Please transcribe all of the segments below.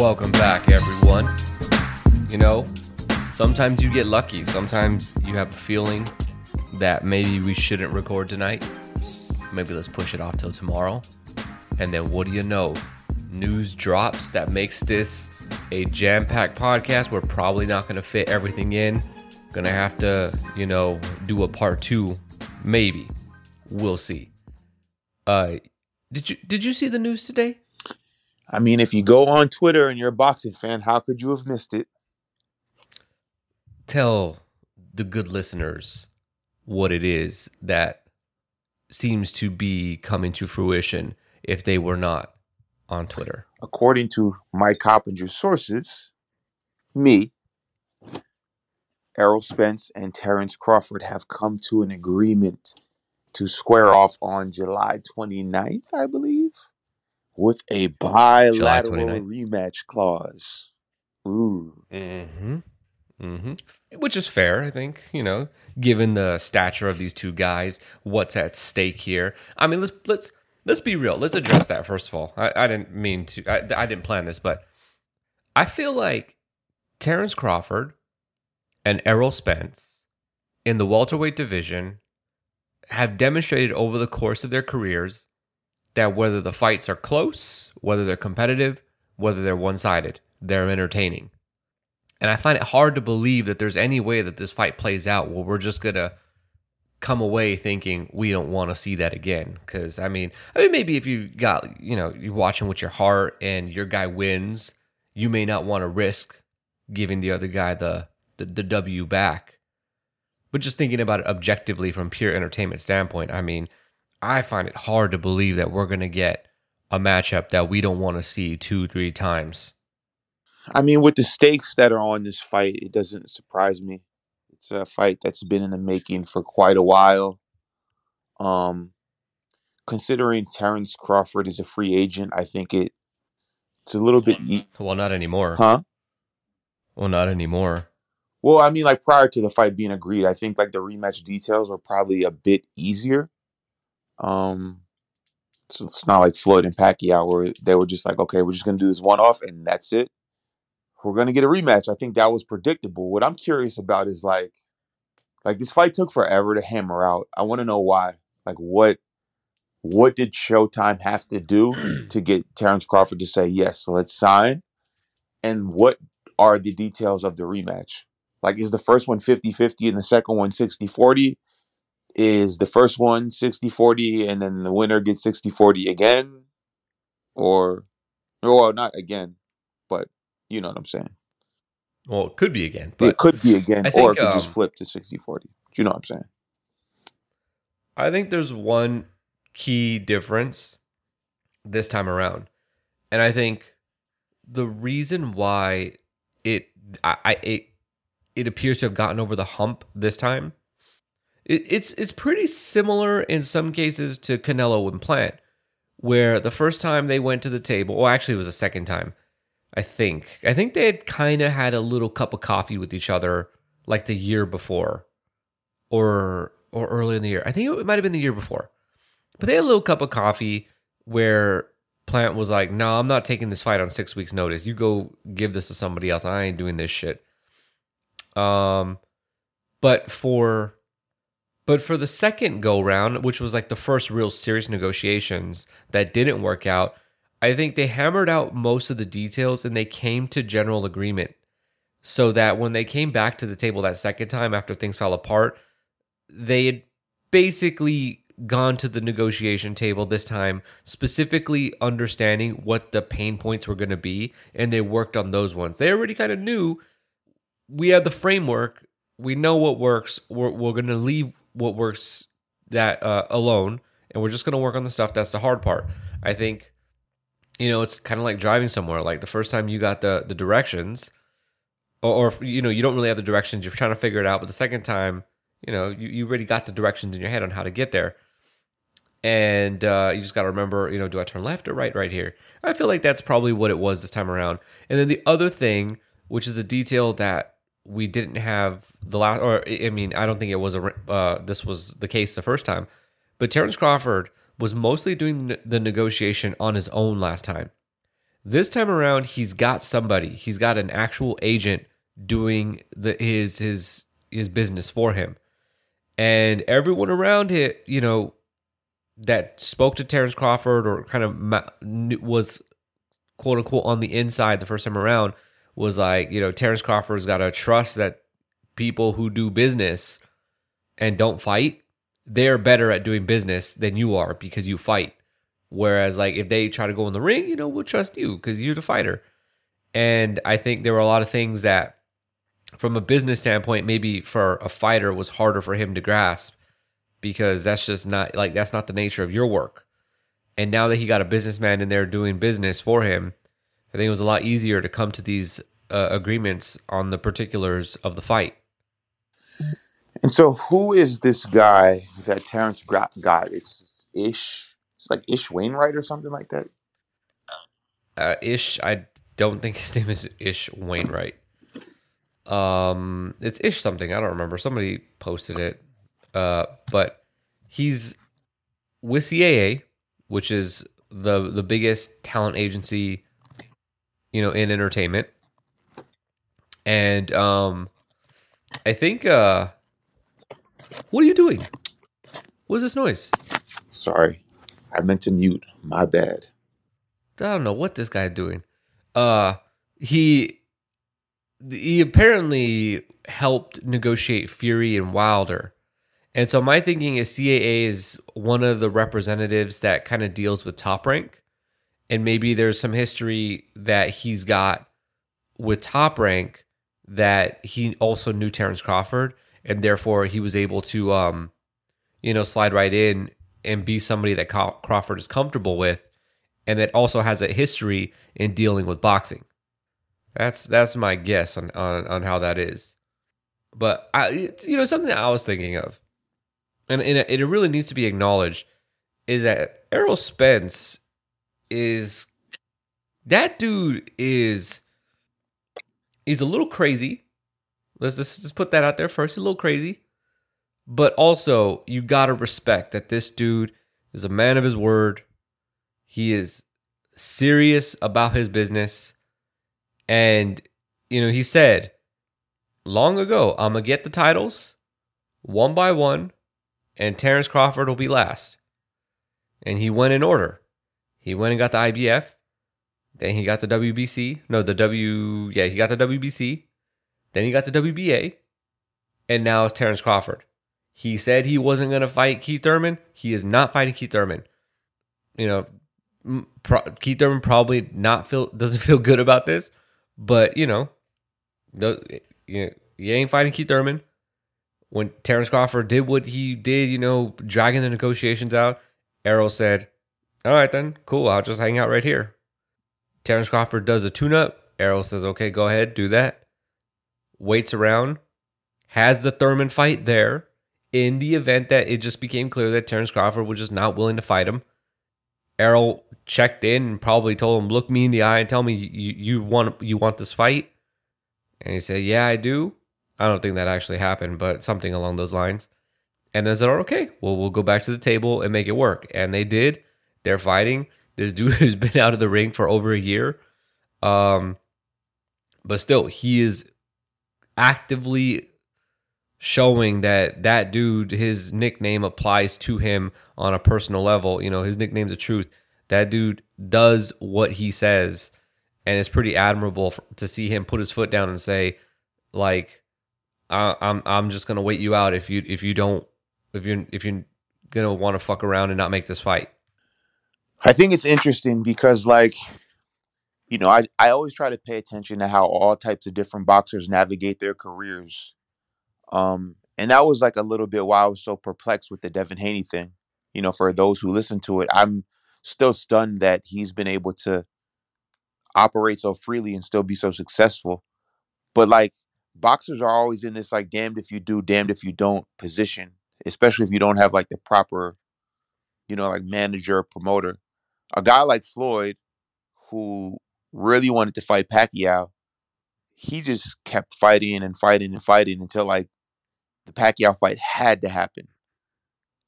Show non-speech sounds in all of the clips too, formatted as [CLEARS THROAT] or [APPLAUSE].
Welcome back, everyone. You know, sometimes you get lucky. Sometimes you have a feeling that maybe we shouldn't record tonight. Maybe let's push it off till tomorrow. And then what do you know? News drops that makes this a jam packed podcast. We're probably not going to fit everything in. Gonna have to, you know, do a part two. Maybe. We'll see. Uh, did you did you see the news today? I mean, if you go on Twitter and you're a boxing fan, how could you have missed it? Tell the good listeners what it is that seems to be coming to fruition if they were not on Twitter. According to Mike Coppinger's sources, me, Errol Spence, and Terrence Crawford have come to an agreement to square off on July 29th, I believe, with a bilateral rematch clause. Ooh. Mm-hmm. Mm-hmm. Which is fair, I think. You know, given the stature of these two guys, what's at stake here? I mean, let's let's let's be real. Let's address that first of all. I, I didn't mean to. I, I didn't plan this, but I feel like Terrence Crawford and Errol Spence in the welterweight division have demonstrated over the course of their careers that whether the fights are close, whether they're competitive, whether they're one sided, they're entertaining. And I find it hard to believe that there's any way that this fight plays out where we're just going to come away thinking we don't want to see that again. Because, I mean, I mean, maybe if you got, you know, you're watching with your heart and your guy wins, you may not want to risk giving the other guy the, the, the W back. But just thinking about it objectively from pure entertainment standpoint, I mean, I find it hard to believe that we're going to get a matchup that we don't want to see two, three times. I mean, with the stakes that are on this fight, it doesn't surprise me. It's a fight that's been in the making for quite a while. Um, considering Terrence Crawford is a free agent, I think it it's a little bit, e- Well, not anymore. huh? Well, not anymore. Well, I mean, like prior to the fight being agreed, I think like the rematch details were probably a bit easier. Um, so it's not like Floyd and Pacquiao where they were just like, okay, we're just gonna do this one off and that's it. We're gonna get a rematch. I think that was predictable. What I'm curious about is like, like this fight took forever to hammer out. I want to know why. Like, what, what did Showtime have to do [CLEARS THROAT] to get Terrence Crawford to say yes? Let's sign. And what are the details of the rematch? Like, is the first one 50 50 and the second one 60 40? Is the first one 60 40 and then the winner gets 60 40 again? Or, well, not again, but you know what I'm saying. Well, it could be again, it could be again, I or it could just um, flip to 60 40. Do you know what I'm saying? I think there's one key difference this time around, and I think the reason why it I, I it it appears to have gotten over the hump this time. It, it's it's pretty similar in some cases to Canelo and Plant, where the first time they went to the table, well, actually it was the second time. I think I think they had kind of had a little cup of coffee with each other like the year before, or or early in the year. I think it might have been the year before, but they had a little cup of coffee where Plant was like, "No, I'm not taking this fight on six weeks' notice. You go give this to somebody else. I ain't doing this shit." Um, but for but for the second go round, which was like the first real serious negotiations that didn't work out, I think they hammered out most of the details and they came to general agreement so that when they came back to the table that second time after things fell apart, they had basically gone to the negotiation table this time, specifically understanding what the pain points were going to be, and they worked on those ones. They already kind of knew we have the framework, we know what works. We're, we're going to leave what works that uh, alone, and we're just going to work on the stuff that's the hard part. I think you know it's kind of like driving somewhere. Like the first time you got the the directions or, or you know you don't really have the directions. You're trying to figure it out but the second time you know you, you already got the directions in your head on how to get there. And uh, you just got to remember you know do i turn left or right right here? I feel like that's probably what it was this time around. And then the other thing which is a detail that we didn't have the last or i mean i don't think it was a uh, this was the case the first time but terrence crawford was mostly doing the negotiation on his own last time This time around, he's got somebody. He's got an actual agent doing the his his his business for him, and everyone around it, you know, that spoke to Terrence Crawford or kind of was quote unquote on the inside the first time around was like, you know, Terrence Crawford's got to trust that people who do business and don't fight, they're better at doing business than you are because you fight. Whereas, like, if they try to go in the ring, you know, we'll trust you because you're the fighter. And I think there were a lot of things that, from a business standpoint, maybe for a fighter was harder for him to grasp because that's just not like that's not the nature of your work. And now that he got a businessman in there doing business for him, I think it was a lot easier to come to these uh, agreements on the particulars of the fight. And so, who is this guy that Terrence got? got? It's Ish. It's like Ish Wainwright or something like that. Uh, Ish, I don't think his [LAUGHS] name is Ish Wainwright. Um, it's Ish something. I don't remember. Somebody posted it. Uh, but he's with CAA, which is the the biggest talent agency, you know, in entertainment. And um, I think uh, what are you doing? What is this noise? Sorry, I meant to mute. My bad. I don't know what this guy's doing. Uh, he he apparently helped negotiate Fury and Wilder. And so my thinking is CAA is one of the representatives that kind of deals with top rank. And maybe there's some history that he's got with top rank that he also knew Terrence Crawford and therefore he was able to um you know slide right in and be somebody that Crawford is comfortable with and that also has a history in dealing with boxing. That's that's my guess on on, on how that is. But I you know something I was thinking of and, and it really needs to be acknowledged is that Errol Spence is that dude is he's a little crazy. Let's just, just put that out there first. He's a little crazy. But also, you got to respect that this dude is a man of his word. He is serious about his business. And, you know, he said long ago, I'm going to get the titles one by one, and Terrence Crawford will be last. And he went in order. He went and got the IBF. Then he got the WBC. No, the W. Yeah, he got the WBC. Then he got the WBA. And now it's Terrence Crawford. He said he wasn't going to fight Keith Thurman. He is not fighting Keith Thurman. You know, pro- Keith Thurman probably not feel doesn't [LAUGHS] feel good about this, but you know, the, you, you ain't fighting Keith Thurman. When Terrence Crawford did what he did, you know, dragging the negotiations out, Errol said, "All right then, cool. I'll just hang out right here." Terrence Crawford does a tune-up. Errol says, "Okay, go ahead, do that." Waits around, has the Thurman fight there. In the event that it just became clear that Terrence Crawford was just not willing to fight him, Errol checked in and probably told him, "Look me in the eye and tell me you, you want you want this fight." And he said, "Yeah, I do." I don't think that actually happened, but something along those lines. And then said, "Okay, well, we'll go back to the table and make it work." And they did. They're fighting. This dude [LAUGHS] has been out of the ring for over a year, um, but still, he is actively showing that that dude, his nickname applies to him on a personal level. You know, his nickname's the truth. That dude does what he says, and it's pretty admirable to see him put his foot down and say, like, I, I'm I'm just gonna wait you out if you if you don't if you if you're gonna want to fuck around and not make this fight. I think it's interesting because, like, you know, I, I always try to pay attention to how all types of different boxers navigate their careers. Um, and that was like a little bit why I was so perplexed with the Devin Haney thing. You know, for those who listen to it, I'm still stunned that he's been able to operate so freely and still be so successful. But like boxers are always in this like damned if you do, damned if you don't position, especially if you don't have like the proper, you know, like manager promoter. A guy like Floyd, who really wanted to fight Pacquiao, he just kept fighting and fighting and fighting until like the Pacquiao fight had to happen.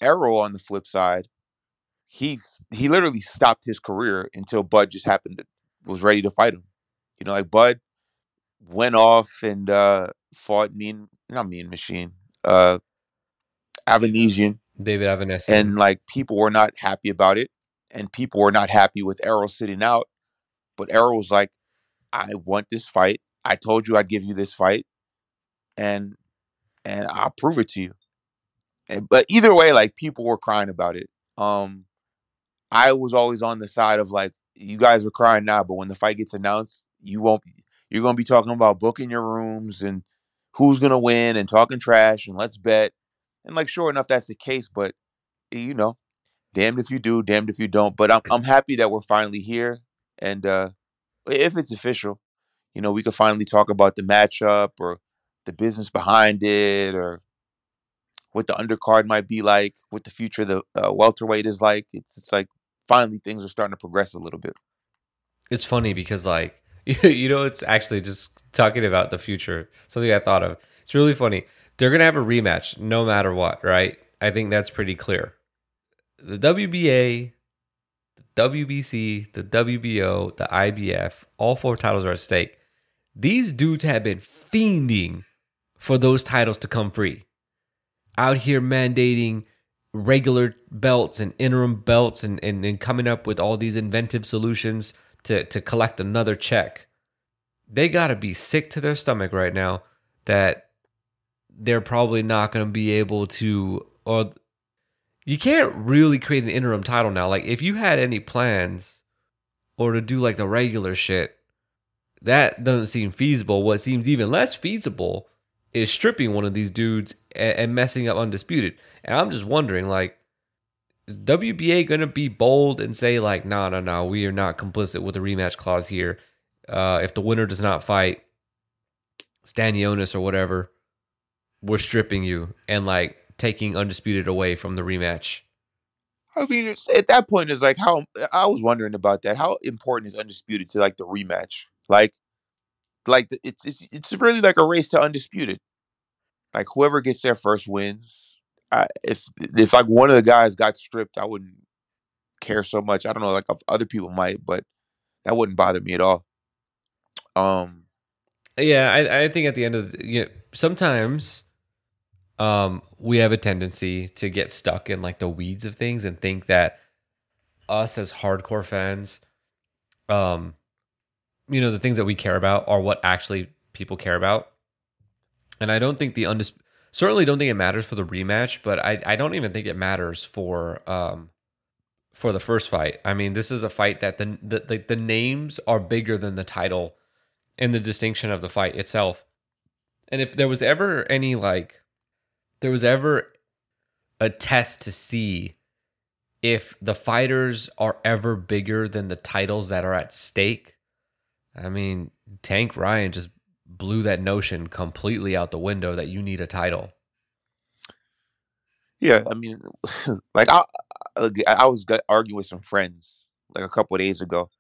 Errol, on the flip side, he he literally stopped his career until Bud just happened to was ready to fight him. You know, like Bud went off and uh, fought Mean, not Mean Machine, uh, Avanesyan, David Avanesyan. and like people were not happy about it, and people were not happy with Errol sitting out. But Errol was like, "I want this fight. I told you I'd give you this fight, and and I'll prove it to you." And, but either way, like people were crying about it. Um, I was always on the side of like, you guys are crying now, but when the fight gets announced, you won't. You're gonna be talking about booking your rooms and who's gonna win and talking trash and let's bet. And like, sure enough, that's the case. But you know, damned if you do, damned if you don't. But I'm I'm happy that we're finally here, and uh, if it's official, you know, we could finally talk about the matchup or the business behind it or what the undercard might be like, what the future of the uh, welterweight is like. It's it's like finally things are starting to progress a little bit. It's funny because like [LAUGHS] you know it's actually just talking about the future. Something I thought of. It's really funny. They're gonna have a rematch no matter what, right? I think that's pretty clear. The WBA, the WBC, the WBO, the IBF, all four titles are at stake. These dudes have been fiending for those titles to come free. Out here mandating regular belts and interim belts and, and, and coming up with all these inventive solutions to, to collect another check. They got to be sick to their stomach right now that they're probably not going to be able to, or you can't really create an interim title now. Like, if you had any plans or to do like the regular shit, that doesn't seem feasible. What seems even less feasible is stripping one of these dudes and, and messing up Undisputed. And I'm just wondering, like, WBA gonna be bold and say like, no, no, no, we are not complicit with the rematch clause here. Uh, if the winner does not fight Stanionis or whatever, we're stripping you and like taking undisputed away from the rematch. I mean, it's, at that point, it's like how I was wondering about that. How important is undisputed to like the rematch? Like, like the- it's it's it's really like a race to undisputed. Like whoever gets their first wins. I, if if like one of the guys got stripped, I wouldn't care so much. I don't know, like other people might, but that wouldn't bother me at all. Um, Yeah, I, I think at the end of the, you know, sometimes um we have a tendency to get stuck in like the weeds of things and think that us as hardcore fans um you know the things that we care about are what actually people care about. And I don't think the undis certainly don't think it matters for the rematch, but I I don't even think it matters for um for the first fight. I mean, this is a fight that the the the, the names are bigger than the title and the distinction of the fight itself. And if there was ever any like there was ever a test to see if the fighters are ever bigger than the titles that are at stake, I mean, Tank Ryan just blew that notion completely out the window that you need a title. yeah, I mean, [LAUGHS] like I I was arguing with some friends like a couple days ago,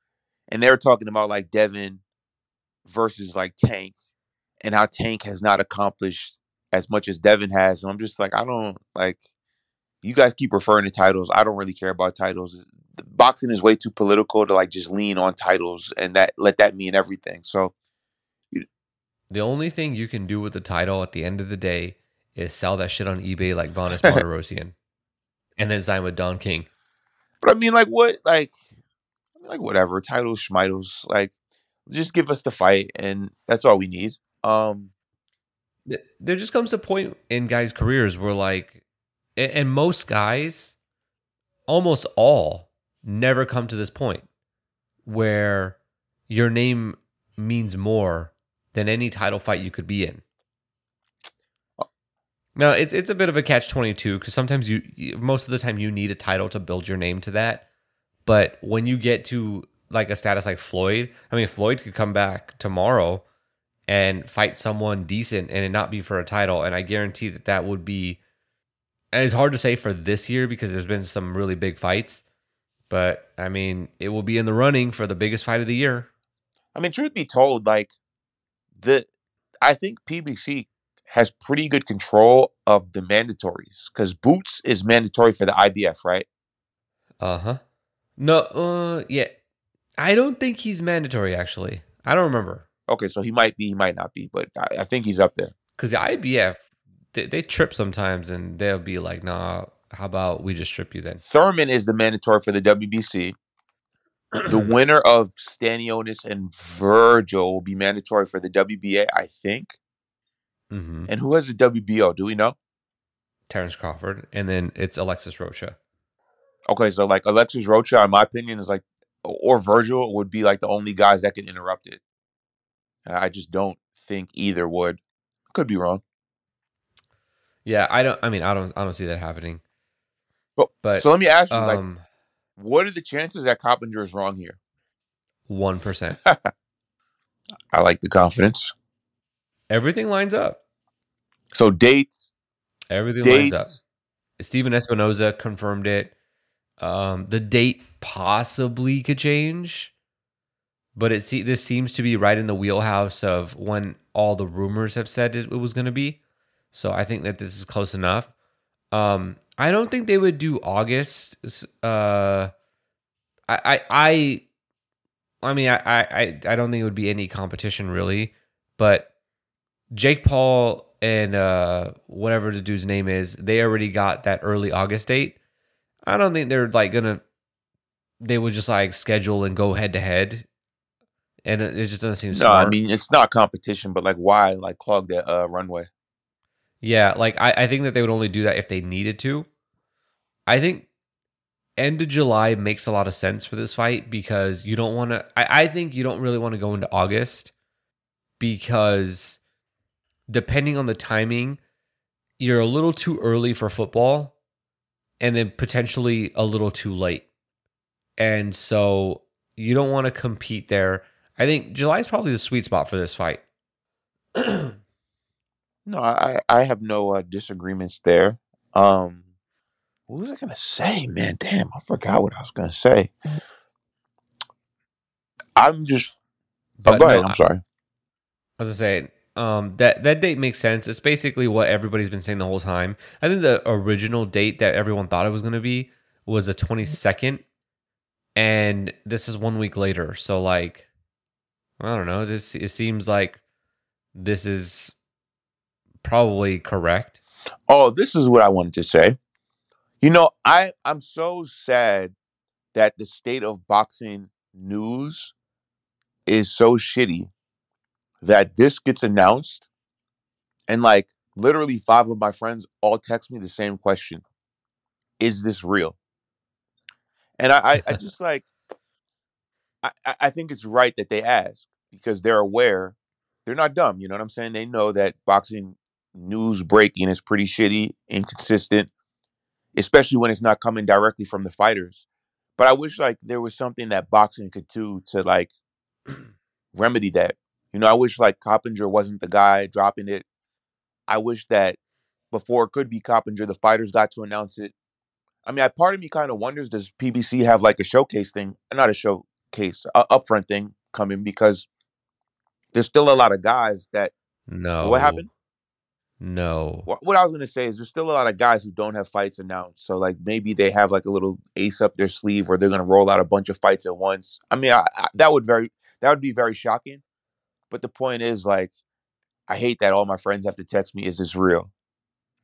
and they were talking about like Devin versus like Tank and how Tank has not accomplished as much as Devin has. And I'm just like, I don't like you guys keep referring to titles. I don't really care about titles. Boxing is way too political to like just lean on titles and that let that mean everything. So The only thing you can do with the title at the end of the day is sell that shit on eBay like Vanes [LAUGHS] Martirosyan and then sign with Don King. but I mean like what like I mean, like whatever, titles, schmitles, like just give us the fight and that's all we need. Um there just comes a point in guys' careers where like and most guys almost all never come to this point where your name means more than any title fight you could be in. Now it's it's a bit of a catch 22 because sometimes you- most of the time you need a title to build your name to that. But when you get to like a status like floyd i mean floyd could come back tomorrow and fight someone decent and it not be for a title. And I guarantee that that would be. And it's hard to say for this year because there's been some really big fights, but I mean, it will be in the running for the biggest fight of the year. I mean, truth be told, like the, I think PBC has pretty good control of the mandatories because Boots is mandatory for the IBF, right? Uh huh. No, uh, yeah, I don't think he's mandatory. Actually, I don't remember Okay, so he might be, he might not be, but I, I think he's up there. because the IBF they, they trip sometimes, and they'll be like, "Nah, how about we just strip you then?" Thurman is the mandatory for the WBC. The [CLEARS THROAT] winner of Stanionis and Virgil will be mandatory for the WBA, I think. hmm And who has the WBO? Do we know? Terrence Crawford, and then it's Alexis Rocha. Okay, so like Alexis Rocha, in my opinion, is like, or Virgil would be like the only guys that can interrupt it. And I just don't think either would. Could be wrong. Yeah, I don't. I mean, I don't. I don't see that happening. But, But so let me ask you, like, um, what are the chances that Coppinger is wrong here? one percent. [LAUGHS] I like the confidence. Everything lines up. So dates, Everything lines up. dates. Stephen Espinoza confirmed it. Um, the date possibly could change, but it see this seems to be right in the wheelhouse of when all the rumors have said it, it was going to be. So I think that this is close enough. Um, I don't think they would do August. Uh, I, I, I, I mean, I, I, I don't think it would be any competition really, but Jake Paul and uh whatever the dude's name is, they already got that early August date. I don't think they're like gonna they would just like schedule and go head to head. And it, it just doesn't seem No, smart. I mean it's not competition, but like why like clog that uh, runway? yeah, like I, I think that they would only do that if they needed to. I think end of July makes a lot of sense for this fight because you don't want to. I, I think you don't really want to go into August because depending on the timing, you're a little too early for football and then potentially a little too late. And so you don't want to compete there. I think July is probably the sweet spot for this fight. [CLEARS THROAT] No, I I have no uh, disagreements there. Um, what was I gonna say, man? Damn, I forgot what I was gonna say. I'm just. Oh, But go no, ahead. I'm sorry. I was gonna say, um, that that date makes sense. It's basically what everybody's been saying the whole time. I think the original date that everyone thought it was gonna be was the twenty second, and this is one week later. So like, I don't know. This it seems like this is probably correct. Oh, this is what I wanted to say. You know, I I'm so sad that the state of boxing news is so shitty that this gets announced and like literally five of my friends all text me the same question. Is this real? And I I, I [LAUGHS] just like I, I I think it's right that they ask because they're aware. They're not dumb, you know what I'm saying? They know that boxing news breaking is pretty shitty, inconsistent, especially when it's not coming directly from the fighters. But I wish like there was something that boxing could do to like [CLEARS THROAT] remedy that. You know, I wish like Coppinger wasn't the guy dropping it. I wish that before it could be Coppinger, the fighters got to announce it. I mean, I part of me kind of wonders does PBC have like a showcase thing, not a showcase, a upfront thing coming because there's still a lot of guys that. No, What happened? No, What, what I was gonna say is there's still a lot of guys who don't have fights announced. So like maybe they have like a little ace up their sleeve, where they're gonna roll out a bunch of fights at once. I mean, I, I, that would very that would be very shocking. But the point is like, I hate that all my friends have to text me, "Is this real?"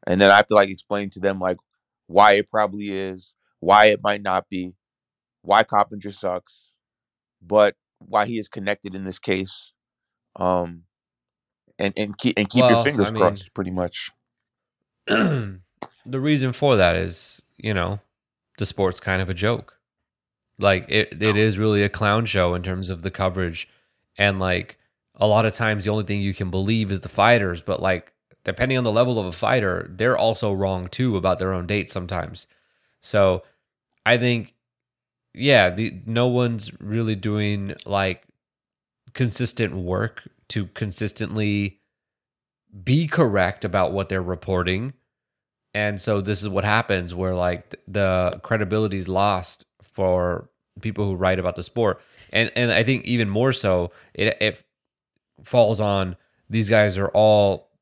And then I have to like explain to them like why it probably is, why it might not be, why Coppinger sucks, but why he is connected in this case. Um, and and keep and keep your fingers I mean- crossed, pretty much. [CLEARS THROAT] the reason for that is, you know, the sport's kind of a joke. Like it, it is really a clown show in terms of the coverage, and like a lot of times the only thing you can believe is the fighters. But like depending on the level of a fighter, they're also wrong too about their own dates sometimes. So I think, yeah, the no one's really doing like consistent work to consistently be correct about what they're reporting. And so this is what happens where like the credibility is lost for people who write about the sport. And and I think even more so it it falls on these guys are all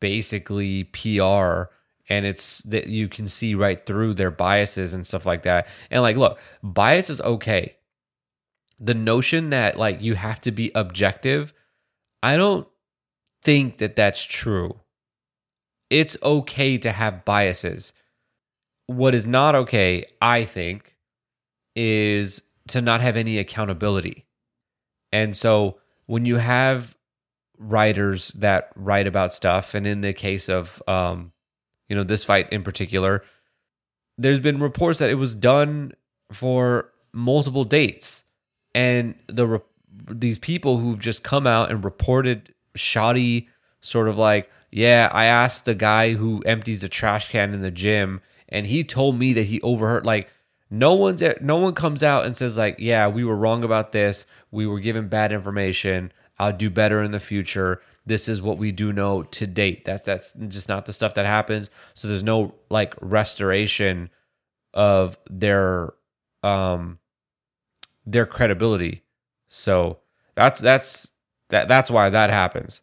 basically PR and it's that you can see right through their biases and stuff like that. And like look, bias is okay. The notion that like you have to be objective, I don't think that that's true. It's okay to have biases. What is not okay, I think, is to not have any accountability. And so when you have writers that write about stuff, and in the case of, um, you know, this fight in particular, there's been reports that it was done for multiple dates, and the these people who've just come out and reported shoddy sort of like, yeah, I asked the guy who empties the trash can in the gym, and he told me that he overheard like no one's no one comes out and says like, yeah, we were wrong about this. We were given bad information. I'll do better in the future. This is what we do know to date. That's that's just not the stuff that happens. So there's no like restoration of their um their credibility. So that's that's that that's why that happens.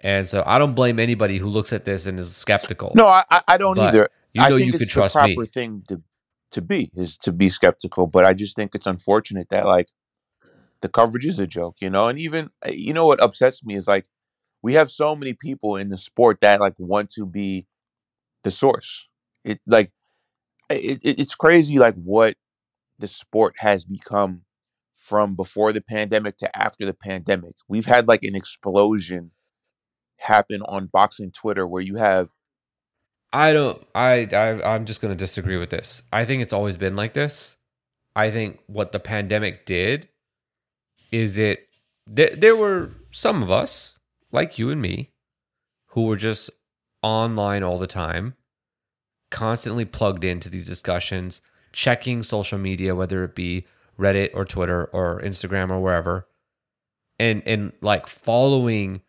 And so I don't blame anybody who looks at this and is skeptical. No, I, I don't But either. you I think you it's could the trust proper me. thing to to be is to be skeptical. But I just think it's unfortunate that like the coverage is a joke, you know. And even uh, you know what upsets me is like we have so many people in the sport that like want to be the source. It like it, it, it's crazy like what the sport has become from before the pandemic to after the pandemic. We've had like an explosion happen on boxing Twitter where you have I don't. I, I I'm just going to disagree with this. I think it's always been like this. I think what the pandemic did is it. Th- there were some of us, like you and me, who were just online all the time, constantly plugged into these discussions, checking social media, whether it be Reddit or Twitter or Instagram or wherever, and and like following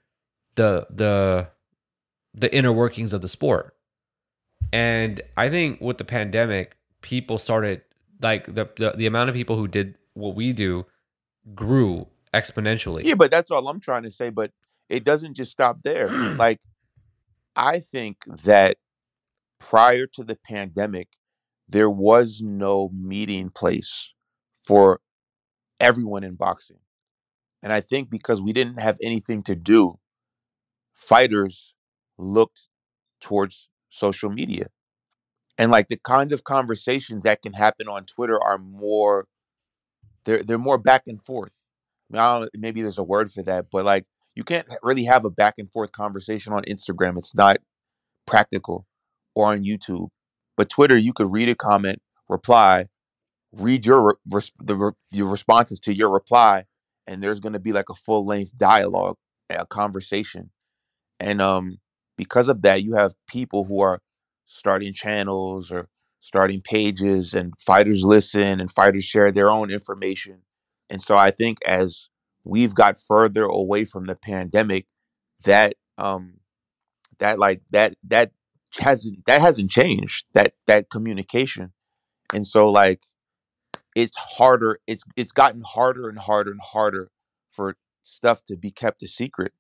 the the the inner workings of the sport. And I think with the pandemic, people started like the, the the amount of people who did what we do grew exponentially. Yeah, but that's all I'm trying to say. But it doesn't just stop there. [CLEARS THROAT] like, I think that prior to the pandemic, there was no meeting place for everyone in boxing. And I think because we didn't have anything to do, fighters looked towards social media. And like the kinds of conversations that can happen on Twitter are more they're they're more back and forth. I mean, I maybe there's a word for that, but like you can't really have a back and forth conversation on Instagram. It's not practical or on YouTube. But Twitter, you could read a comment, reply, read your the your responses to your reply, and there's going to be like a full length dialogue, a conversation. And um, because of that, you have people who are starting channels or starting pages, and fighters listen, and fighters share their own information. And so I think as we've got further away from the pandemic, that um, that like that that hasn't that hasn't changed that that communication. And so like it's harder. It's it's gotten harder and harder and harder for stuff to be kept a secret.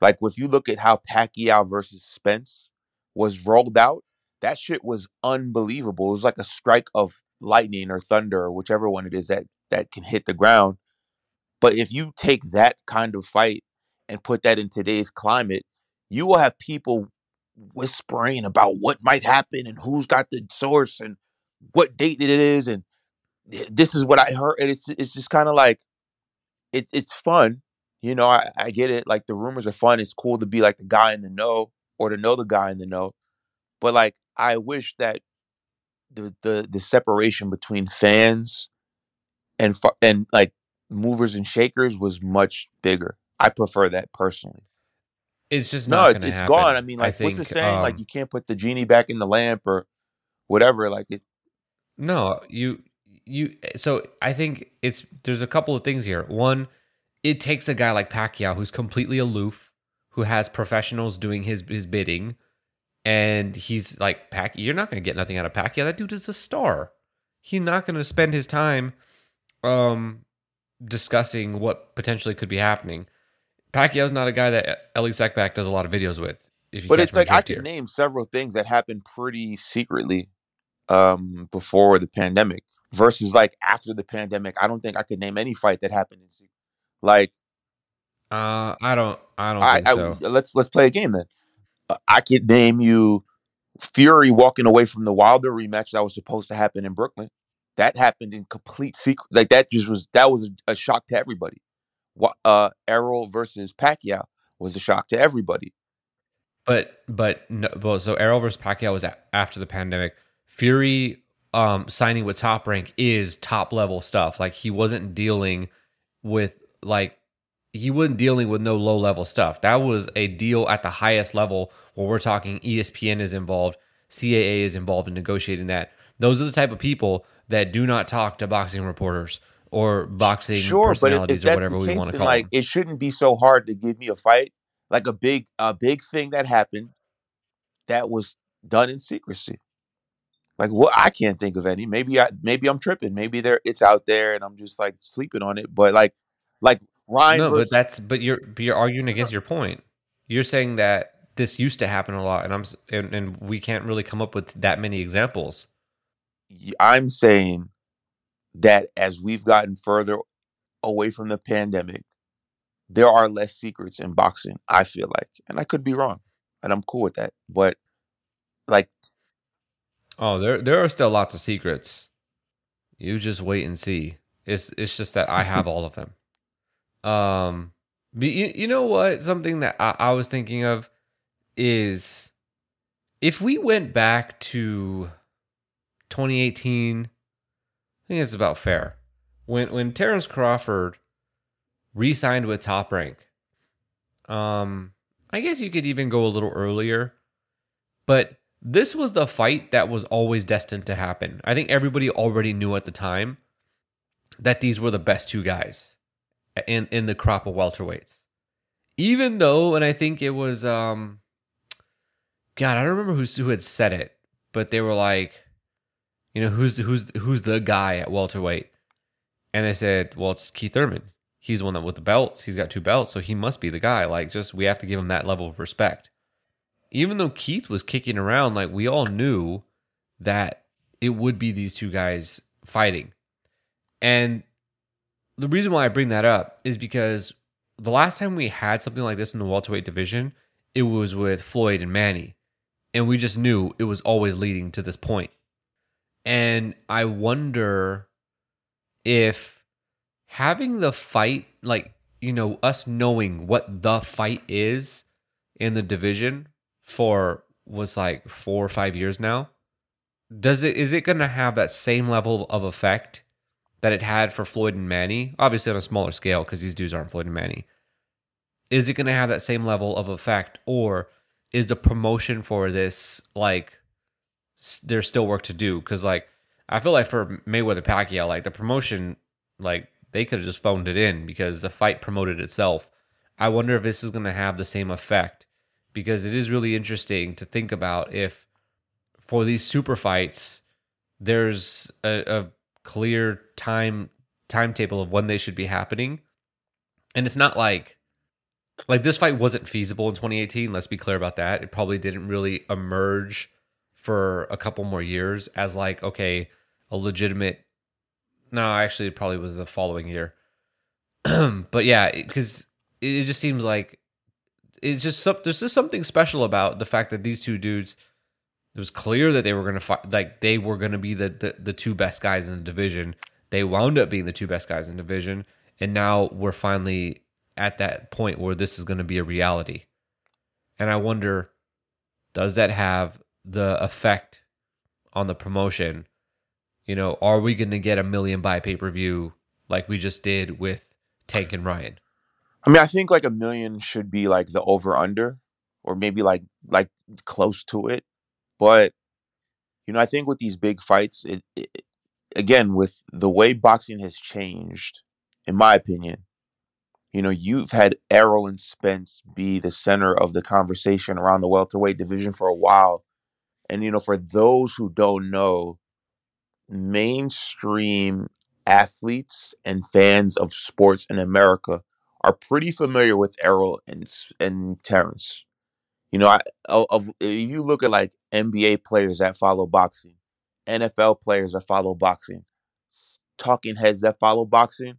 Like if you look at how Pacquiao versus Spence was rolled out, that shit was unbelievable. It was like a strike of lightning or thunder or whichever one it is that that can hit the ground. But if you take that kind of fight and put that in today's climate, you will have people whispering about what might happen and who's got the source and what date it is and this is what I heard. And it's it's just kind of like it, it's fun. You know, I, I get it. Like the rumors are fun. It's cool to be like the guy in the know or to know the guy in the know. But like I wish that the the the separation between fans and and like movers and shakers was much bigger. I prefer that personally. It's just No, not it's it's happen. gone. I mean, I like what's the think saying? Like um, you can't put the genie back in the lamp or whatever. Like it. no, you you. So I think it's there's a couple of things here. One, it takes a guy like Pacquiao who's completely aloof, who has professionals doing his his bidding, and he's like Pac. You're not going to get nothing out of Pacquiao. That dude is a star. He's not going to spend his time, um, discussing what potentially could be happening. Pacquiao's not a guy that Elie Seckbach does a lot of videos with. If you But it's like I can here. name several things that happened pretty secretly um before the pandemic. Versus like after the pandemic. I don't think I could name any fight that happened in secret. Like Uh, I don't. I don't I, think I so. let's let's play a game then. Uh, I could name you Fury walking away from the Wilder rematch that was supposed to happen in Brooklyn. That happened in complete secret. Like that just was that was a, shock to everybody. What uh Errol versus Pacquiao was a shock to everybody. But but no, well, so Errol versus Pacquiao was a- after the pandemic. Fury um signing with Top Rank is top level stuff. Like he wasn't dealing with like he wasn't dealing with no low level stuff. That was a deal at the highest level where we're talking ESPN is involved, CAA is involved in negotiating that. Those are the type of people that do not talk to boxing reporters or boxing Sure, but if, if personalities or whatever we want to call like them. it shouldn't be so hard to give me a fight, like a big a big thing that happened that was done in secrecy. Like what I can't think of any. Maybe I maybe I'm tripping. Maybe there it's out there and I'm just like sleeping on it. But like like Ryan No, but that's but you're but you're arguing against your point. You're saying that this used to happen a lot, and I'm and, and we can't really come up with that many examples. I'm saying that as we've gotten further away from the pandemic, there are less secrets in boxing, I feel like. And I could be wrong. And I'm cool with that. But like Oh, there there are still lots of secrets. You just wait and see. It's it's just that I have [LAUGHS] all of them. Um, but you, you know what? Something that I, I was thinking of is if we went back to 2018, I think it's about fair. When when Terrence Crawford re-signed with Top Rank, um, I guess you could even go a little earlier, but this was the fight that was always destined to happen. I think everybody already knew at the time that these were the best two guys in in the crop of welterweights. Even though, and I think it was um God, I don't remember who who had said it, but they were like, you know, who's who's who's the guy at welterweight? And they said, well, it's Keith Thurman. He's the one that with the belts. He's got two belts, so he must be the guy. Like, just we have to give him that level of respect. Even though Keith was kicking around, like we all knew that it would be these two guys fighting. And the reason why I bring that up is because the last time we had something like this in the welterweight division, it was with Floyd and Manny. And we just knew it was always leading to this point. And I wonder if having the fight, like, you know, us knowing what the fight is in the division for was like four or five years now, does it is it gonna have that same level of effect that it had for Floyd and Manny? Obviously on a smaller scale, because these dudes aren't Floyd and Manny. Is it gonna have that same level of effect, or is the promotion for this like there's still work to do? Because like I feel like for Mayweather Pacquiao, like the promotion, like they could have just phoned it in because the fight promoted itself. I wonder if this is going to have the same effect because it is really interesting to think about if for these super fights there's a, a clear time timetable of when they should be happening, and it's not like like this fight wasn't feasible in 2018. Let's be clear about that. It probably didn't really emerge for a couple more years as like okay a legitimate no actually it probably was the following year [CLEARS THROAT] but yeah because it, it just seems like it's just some, there's just something special about the fact that these two dudes it was clear that they were going to fight like they were going to be the, the the two best guys in the division. They wound up being the two best guys in the division and now we're finally at that point where this is going to be a reality. And i wonder does that have the effect on the promotion? You know are we going to get a million buy pay-per-view like we just did with tank and ryan I mean, I think like a million should be like the over under, or maybe like like close to it. But you know, I think with these big fights, it, it again with the way boxing has changed, in my opinion, you know, you've had Errol and Spence be the center of the conversation around the welterweight division for a while, and you know, for those who don't know, mainstream athletes and fans of sports in America are pretty familiar with Errol and and Terrence. You know, I, of, if you look at like NBA players that follow boxing, NFL players that follow boxing, talking heads that follow boxing,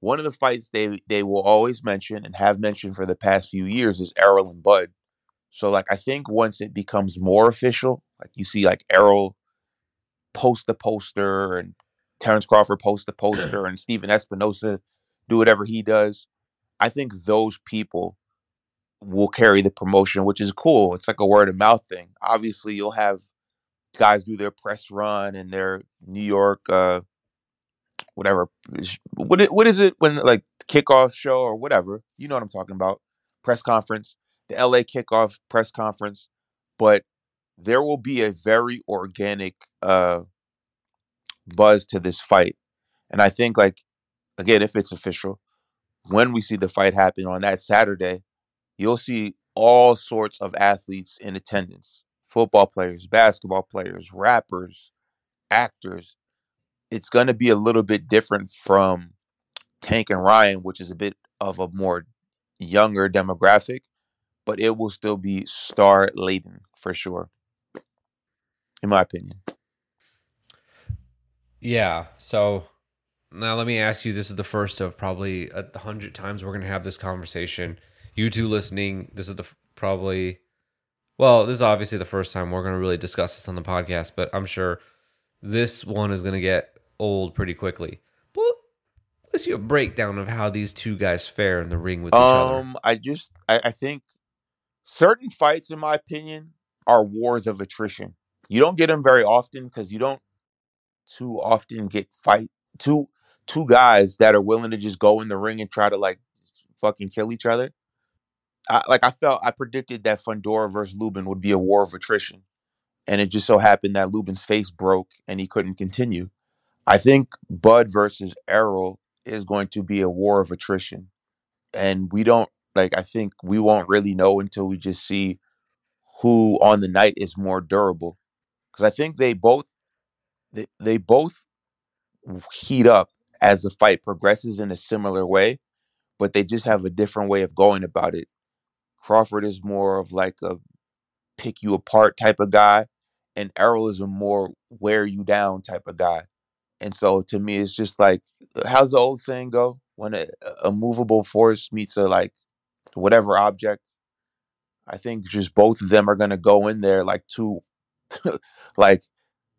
one of the fights they they will always mention and have mentioned for the past few years is Errol and Bud. So like I think once it becomes more official, like you see like Errol post the poster and Terrence Crawford post the poster and Stephen Espinoza do whatever he does. I think those people will carry the promotion, which is cool. It's like a word of mouth thing. Obviously, you'll have guys do their press run and their New York, uh, whatever. What what is it when like kickoff show or whatever? You know what I'm talking about? Press conference, the LA kickoff press conference, but there will be a very organic uh, buzz to this fight, and I think like again, if it's official, when we see the fight happen on that Saturday, you'll see all sorts of athletes in attendance football players, basketball players, rappers, actors. It's going to be a little bit different from Tank and Ryan, which is a bit of a more younger demographic, but it will still be star laden for sure, in my opinion. Yeah. So now let me ask you this is the first of probably a hundred times we're going to have this conversation. You two listening, this is the probably well, this is obviously the first time we're going to really discuss this on the podcast, but I'm sure this one is going to get old pretty quickly. But let's see a breakdown of how these two guys fare in the ring with each other. Um, I just I, I think certain fights, in my opinion, are wars of attrition. You don't get them very often because you don't too often get fight two two guys that are willing to just go in the ring and try to like fucking kill each other. I, like I felt I predicted that Fundora versus Lubin would be a war of attrition, and it just so happened that Lubin's face broke and he couldn't continue. I think Bud versus Errol is going to be a war of attrition, and we don't like. I think we won't really know until we just see who on the night is more durable, because I think they both they, they both heat up as the fight progresses in a similar way, but they just have a different way of going about it. Crawford is more of like a pick you apart type of guy, and Errol is a more wear you down type of guy. And so to me, it's just like, how's the old saying go? When a, a movable force meets a like whatever object, I think just both of them are gonna go in there like two, [LAUGHS] like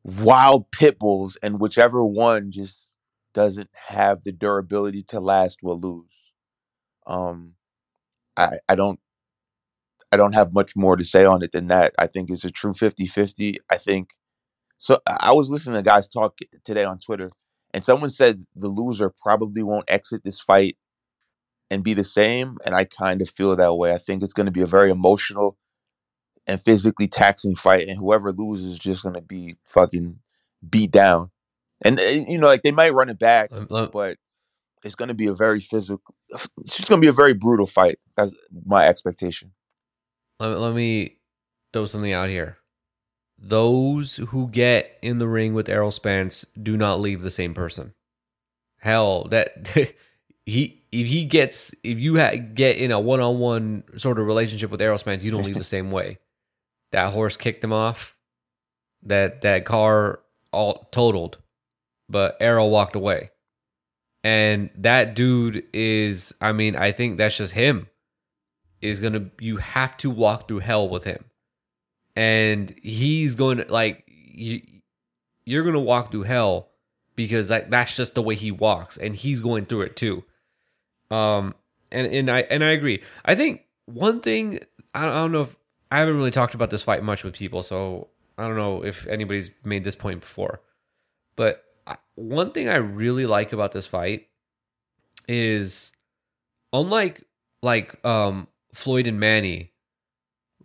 wild pit bulls, and whichever one just doesn't have the durability to last will lose. Um, I I don't I don't have much more to say on it than that. I think it's a true 50-50. I think so I was listening to guys talk today on Twitter and someone said the loser probably won't exit this fight and be the same and I kind of feel that way. I think it's going to be a very emotional and physically taxing fight and whoever loses is just going to be fucking beat down. And uh, you know like they might run it back, but it's going to be a very physical it's going to be a very brutal fight. That's my expectation. let, let me throw something out here. Those who get in the ring with Errol Spence do not leave the same person. Hell, that [LAUGHS] he if he gets if you ha- get in a one on one sort of relationship with Errol Spence, you don't leave the same way. That horse kicked him off. That that car all totaled, but Errol walked away. And that dude is, I mean, I think that's just him. Is gonna you have to walk through hell with him. And he's going to like you you're gonna walk through hell because that that's just the way he walks and he's going through it too. Um and and i and i agree. I think one thing i don't, I don't know if i haven't really talked about this fight much with people so i don't know if anybody's made this point before. But one thing i really like about this fight is unlike like um Floyd and Manny,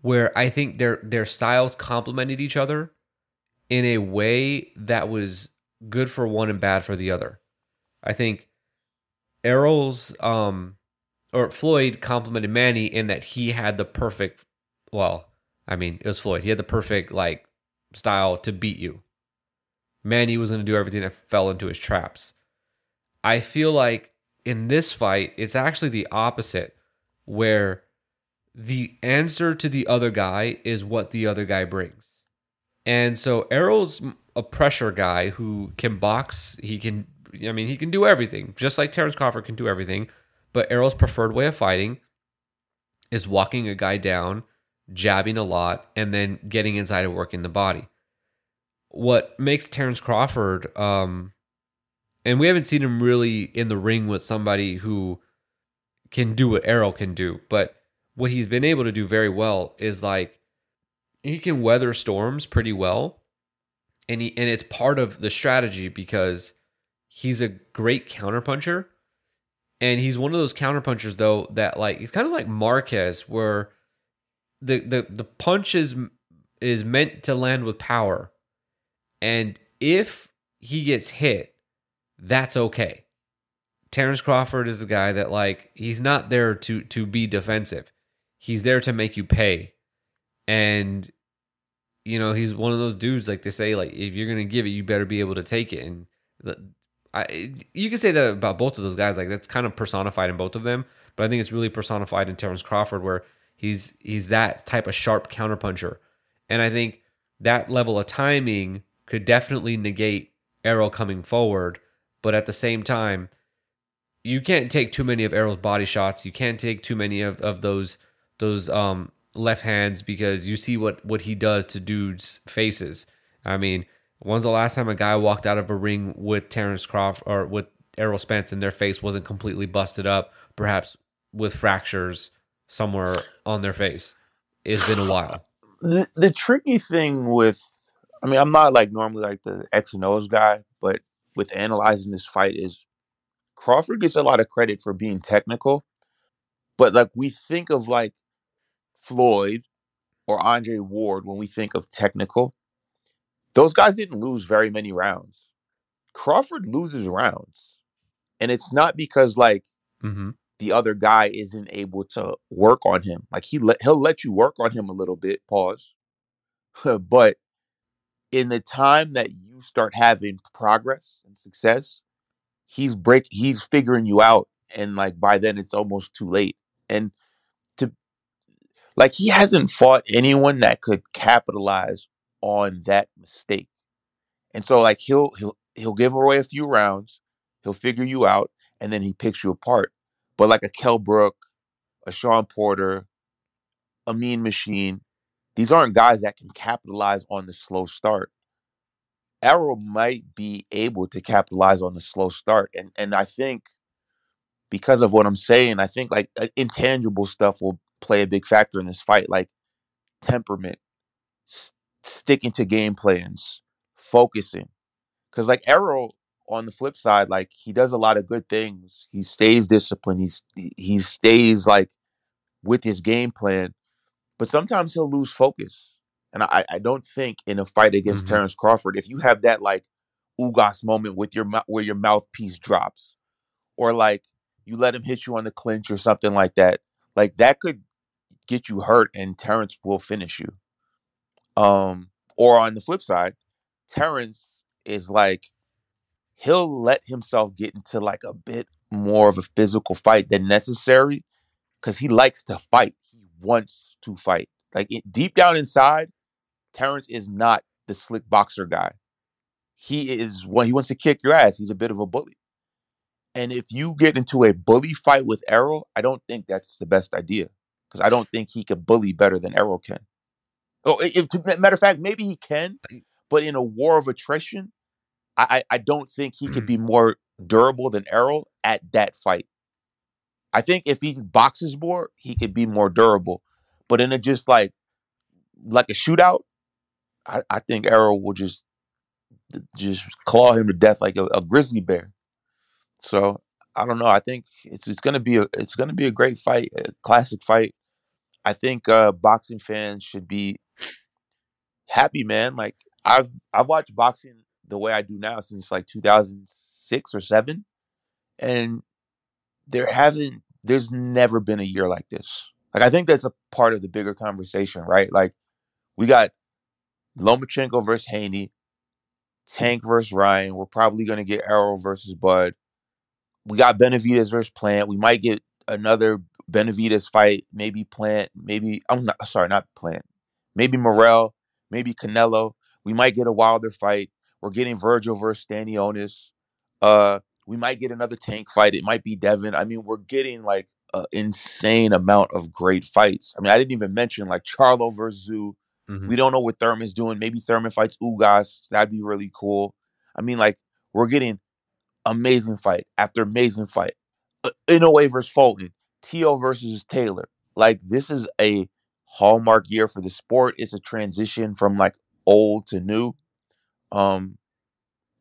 where I think their their styles complemented each other in a way that was good for one and bad for the other. I think Errol's um or Floyd complimented Manny in that he had the perfect well, I mean, it was Floyd. He had the perfect like style to beat you. Manny was going to do everything that fell into his traps. I feel like in this fight, it's actually the opposite where the answer to the other guy is what the other guy brings. And so Errol's a pressure guy who can box, he can I mean, he can do everything, just like Terrence Crawford can do everything. But Errol's preferred way of fighting is walking a guy down, jabbing a lot, and then getting inside and working the body. What makes Terrence Crawford, um, and we haven't seen him really in the ring with somebody who can do what Errol can do, but what he's been able to do very well is like he can weather storms pretty well. And he and it's part of the strategy because he's a great counterpuncher. And he's one of those counterpunchers though that like he's kind of like Marquez where the the the punch is is meant to land with power. And if he gets hit, that's okay. Terrence Crawford is a guy that like he's not there to to be defensive. He's there to make you pay. And you know, he's one of those dudes like they say like if you're going to give it, you better be able to take it and I you can say that about both of those guys like that's kind of personified in both of them, but I think it's really personified in Terrence Crawford where he's he's that type of sharp counterpuncher. And I think that level of timing could definitely negate Errol coming forward, but at the same time, you can't take too many of Errol's body shots. You can't take too many of, of those those um, left hands because you see what what he does to dudes' faces. I mean, when's the last time a guy walked out of a ring with Terrence Crawford or with Errol Spence and their face wasn't completely busted up, perhaps with fractures somewhere on their face? It's been a while. The the tricky thing with, I mean, I'm not like normally like the X and O's guy, but with analyzing this fight is Crawford gets a lot of credit for being technical, but like we think of like Floyd or Andre Ward when we think of technical, those guys didn't lose very many rounds. Crawford loses rounds. And it's not because like hmm the other guy isn't able to work on him. Like he let he'll let you work on him a little bit, pause. [LAUGHS] but in the time that you start having progress and success, he's break he's figuring you out and like by then it's almost too late. And to like he hasn't fought anyone that could capitalize on that mistake. And so like he'll he'll he'll give away a few rounds, he'll figure you out, and then he picks you apart. But like a Kell Brook, a Shawn Porter, a Mean Machine, these aren't guys that can capitalize on the slow start. Errol might be able to capitalize on the slow start, and and I think because of what I'm saying, I think like uh, intangible stuff will play a big factor in this fight, like temperament, s- sticking to game plans, focusing. Because like Errol on the flip side, like he does a lot of good things. He stays disciplined. He's he he stays like with his game plan, but sometimes he'll lose focus. And I, I don't think in a fight against hmm Terrence Crawford, if you have that like Ugas moment with your where your mouthpiece drops, or like you let him hit you on the clinch or something like that, like that could get you hurt, and Terrence will finish you. Um, or on the flip side, Terrence is like he'll let himself get into like a bit more of a physical fight than necessary because he likes to fight. He wants to fight. Like it, deep down inside, Terrence is not the slick boxer guy. He is well, he wants to kick your ass. He's a bit of a bully. And if you get into a bully fight with Errol, I don't think that's the best idea because I don't think he can bully better than Errol can. Oh, if, to, matter of fact, maybe he can, but in a war of attrition, I, I I don't think he could be mm. more durable than Errol at that fight. I think if he boxes more, he could be more durable. But in a just like like a shootout, I, I think Errol will just just claw him to death like a, a grizzly bear. So I don't know. I think it's it's gonna be a it's gonna be a great fight, a classic fight. I think uh, boxing fans should be happy, man. Like I've I've watched boxing the way I do now since like 2006 or seven, and there haven't there's never been a year like this. Like I think that's a part of the bigger conversation, right? Like we got Lomachenko versus Haney, Tank versus Ryan. We're probably gonna get Errol versus Bud. We got Benavides versus Plant. We might get another Benavides fight, maybe Plant, maybe I'm not sorry, not Plant, maybe Morrell, maybe Canelo. We might get a Wilder fight. We're getting Vergil versus Stanionis. Uh, we might get another tank fight. It might be Devin. I mean, we're getting like an insane amount of great fights. I mean, I didn't even mention like Charlo versus Tszyu. Mhm. We don't know what Thurman's doing. Maybe Thurman fights Ugas. That'd be really cool. I mean, like we're getting amazing fight after amazing fight. Uh, Inoue versus Fulton. Tio versus Taylor. Like this is a hallmark year for the sport. It's a transition from like old to new. Um,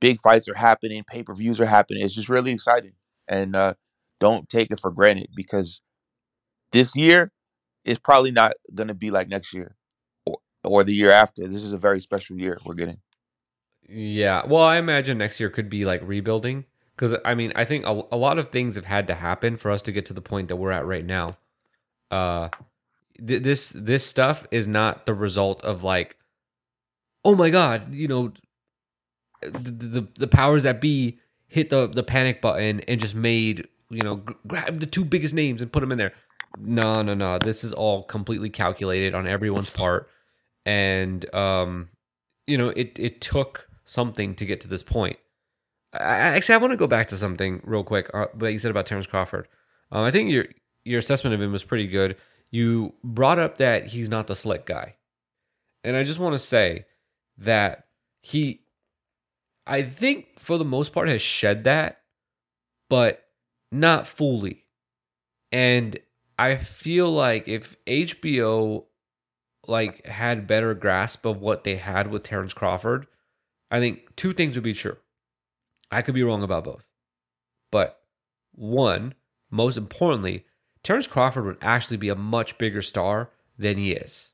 big fights are happening. Pay per views are happening. It's just really exciting, and uh, don't take it for granted because this year is probably not going to be like next year or or the year after. This is a very special year we're getting. Yeah. Well, I imagine next year could be like rebuilding because I mean, I think a, a lot of things have had to happen for us to get to the point that we're at right now. Uh, th- this this stuff is not the result of like, oh my god, you know, the the, the powers that be hit the the panic button and just made you know grab the two biggest names and put them in there. No, no, no. This is all completely calculated on everyone's part, and um, you know, it it took something to get to this point. I, actually, I want to go back to something real quick. Uh, that you said about Terrence Crawford. Uh, I think your your assessment of him was pretty good. You brought up that he's not the slick guy, and I just want to say that he, I think for the most part, has shed that, but not fully. And I feel like if HBO like had better grasp of what they had with Terrence Crawford, I think two things would be true. I could be wrong about both. But one, most importantly, Terrence Crawford would actually be a much bigger star than he is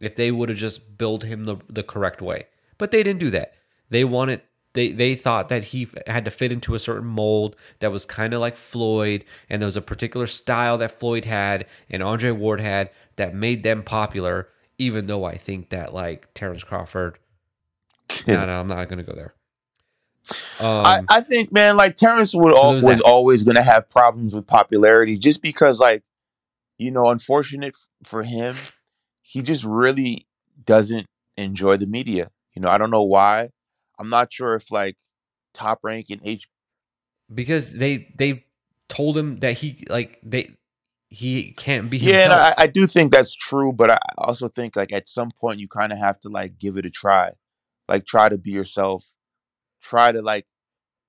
if they would have just built him the, the correct way. But they didn't do that. They wanted they they thought that he had to fit into a certain mold that was kind of like Floyd, and there was a particular style that Floyd had and Andre Ward had that made them popular. Even though I think that like Terrence Crawford, no, no, I'm not gonna go there. Um, I, I think, man, like Terrence would So al- was that. always going to have problems with popularity just because, like, you know, unfortunate f- for him, he just really doesn't enjoy the media. You know, I don't know why. I'm not sure if like Top Rank and H. because they they told him that he like they he can't be himself. Yeah, I, I do think that's true, but I also think like at some point you kind of have to like give it a try, like try to be yourself, try to like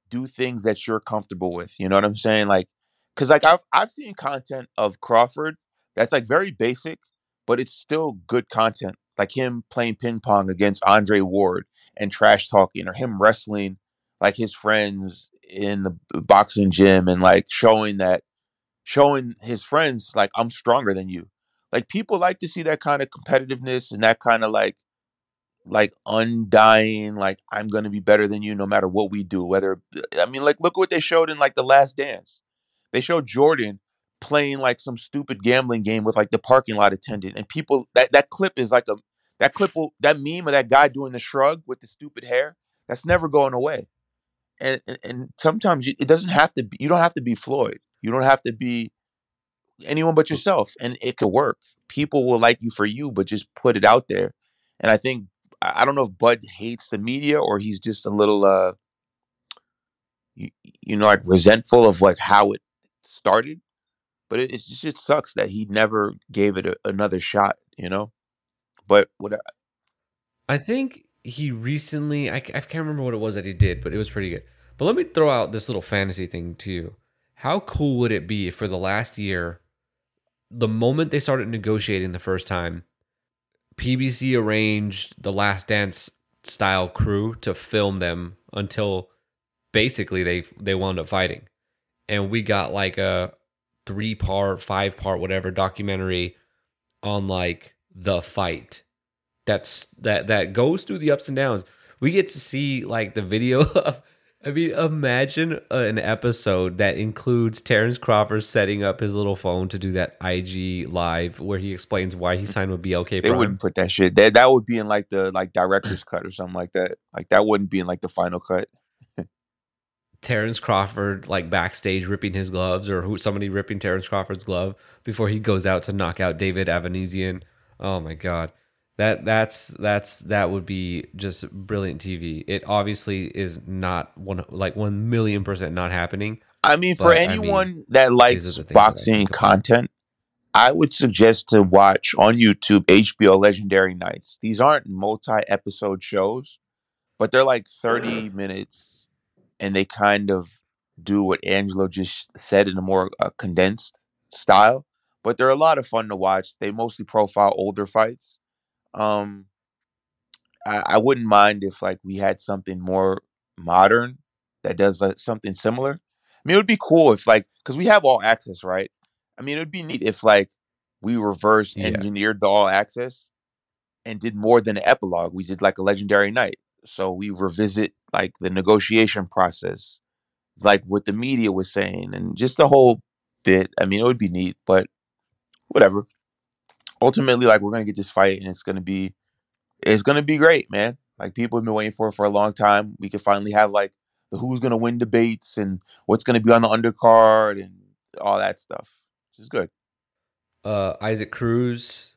do things that you're comfortable with. You know what I'm saying? Like, cause like I've I've seen content of Crawford that's like very basic, but it's still good content. Like him playing ping pong against Andre Ward and trash talking, or him wrestling like his friends in the boxing gym and like showing that showing his friends like I'm stronger than you. Like people like to see that kind of competitiveness and that kind of like like undying like i'm gonna be better than you no matter what we do whether i mean like look what they showed in like the last dance they showed jordan playing like some stupid gambling game with like the parking lot attendant and people that that clip is like a that clip will that meme of that guy doing the shrug with the stupid hair that's never going away. And and, and sometimes you, it doesn't have to be you don't have to be floyd. You don't have to be anyone but yourself and it could work. People will like you for you but just put it out there. And i think i don't know if bud hates the media or he's just a little uh you, you know like resentful of like how it started but it, it's just it sucks that he never gave it a, another shot you know but what I think he recently, I, I can't remember what it was that he did, but it was pretty good. But let me throw out this little fantasy thing to you. How cool would it be for the last year, the moment they started negotiating the first time, PBC arranged the Last Dance style crew to film them until basically they they wound up fighting, and we got like a three part, five part, whatever documentary on like the fight that's that that goes through the ups and downs. We get to see like the video [LAUGHS] of. I mean, imagine an episode that includes Terrence Crawford setting up his little phone to do that IG live where he explains why he signed with BLK they wouldn't put that shit that that would be in like the like director's cut or something like that like that wouldn't be in like the final cut Terrence Crawford like backstage ripping his gloves or who somebody ripping Terrence Crawford's glove before he goes out to knock out David Avanesyan. Oh my god. That that's that's that would be just brilliant TV. It obviously is not one like one million percent not happening. I mean, for But, I mean, anyone that likes things that I boxing content, I would suggest to watch on YouTube HBO Legendary Nights. These aren't multi-episode shows, but they're like 30 minutes and they kind of do what Angelo just said in a more uh, condensed style, but they're a lot of fun to watch. They mostly profile older fights. Um I, I wouldn't mind if like we had something more modern that does uh, something similar. I mean, it would be cool if like because we have all access, right? I mean, it would be neat if like we reverse Yeah. engineered the all access and did more than an epilogue. We did like a legendary night, so we revisit like the negotiation process, like what the media was saying, and just the whole bit. I mean, it would be neat, but whatever. Ultimately, like we're gonna get this fight, and it's gonna be it's gonna be great, man. Like people have been waiting for it for a long time. We can finally have like the who's gonna win debates and what's gonna be on the undercard and all that stuff. Which is good. Uh, Isaac Cruz,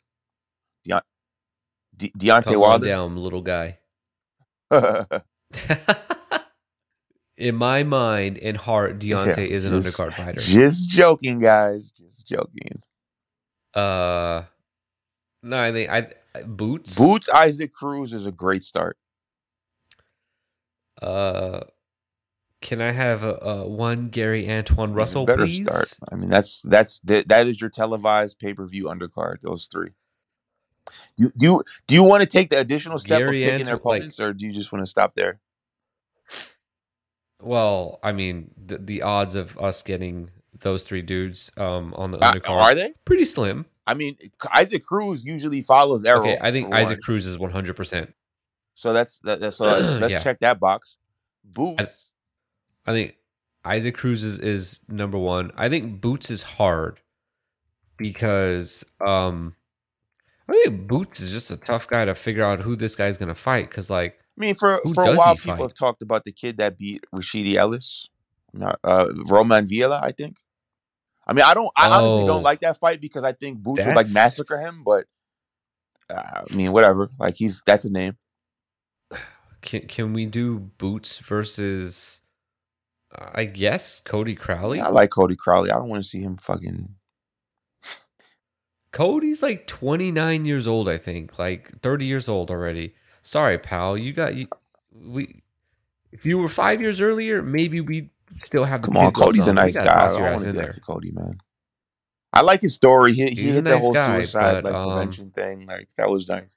De- Deontay come Wilder. down, little guy. [LAUGHS] [LAUGHS] In my mind and heart, Deontay Yeah, is an just- undercard fighter. Just joking, guys. Just joking. Uh, no, I think I boots. Boots Isaac Cruz is a great start. Uh, can I have a, a one Gary Antuanne Russell, better please? start. I mean, that's that's that, that is your televised pay per view undercard. Those three. Do you- do you, do you want to take the additional step Gary of picking their Anto- like- opponents, or do you just want to stop there? Well, I mean, the, the odds of us getting those three dudes um on the Uh, undercard are they? pretty slim. I mean, Isaac Cruz usually follows Errol. Okay, I think Isaac one. Cruz is one hundred percent. So that's that, that's so [CLEARS THROAT] let's Yeah. check that box. Boots. I think Isaac Cruz is, is number one. I think Boots is hard because um I think Boots is just a tough guy to figure out who this guy's gonna fight. Cause like I mean, for for a while, people fight? have talked about the kid that beat Rashidi Ellis, not, uh, Roiman Villa, I think. I mean, I don't. I honestly Oh. don't like that fight because I think Boots would like massacre him. But uh, I mean, whatever. Like he's that's a name. can can we do Boots versus uh, I guess Cody Crowley? I like Cody Crowley. I don't want to see him fucking. [LAUGHS] Cody's like 29 years old, I think. Like 30 years old already. Sorry, pal. You got you we if you were 5 years earlier, maybe we still have the Come on, Cody's a on, but we nice guy. I bounce don't your want to that to Cody, man. I like his story. He he He's hit the nice whole guy, suicide but, like um, prevention thing. Like that was nice.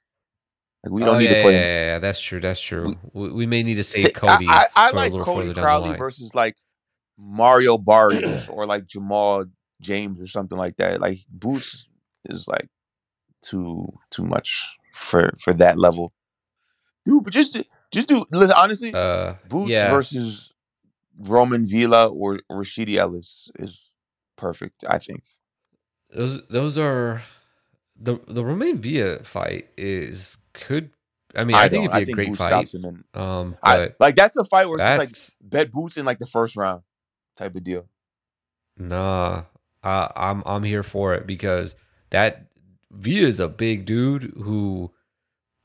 Like we Oh, don't need yeah, to put yeah, yeah, yeah, that's true. That's true. We, we may need to save Cody I, I, I like Cody the Crowley versus like Mario Barrios [CLEARS THROAT] or like Jamal James or something like that. Like Boots is like too too much for for that level. Dude, but just just do listen honestly. Uh, Boots yeah. versus Roiman Villa or Rashidi Ellis is perfect. I think. Those those are the the Roiman Villa fight is could I mean I, think it'd be a great Boots fight. and Um, I, like that's a fight where it's like bet Boots in like the first round type of deal. nah. Uh, I'm I'm here for it because that Villa is a big dude who,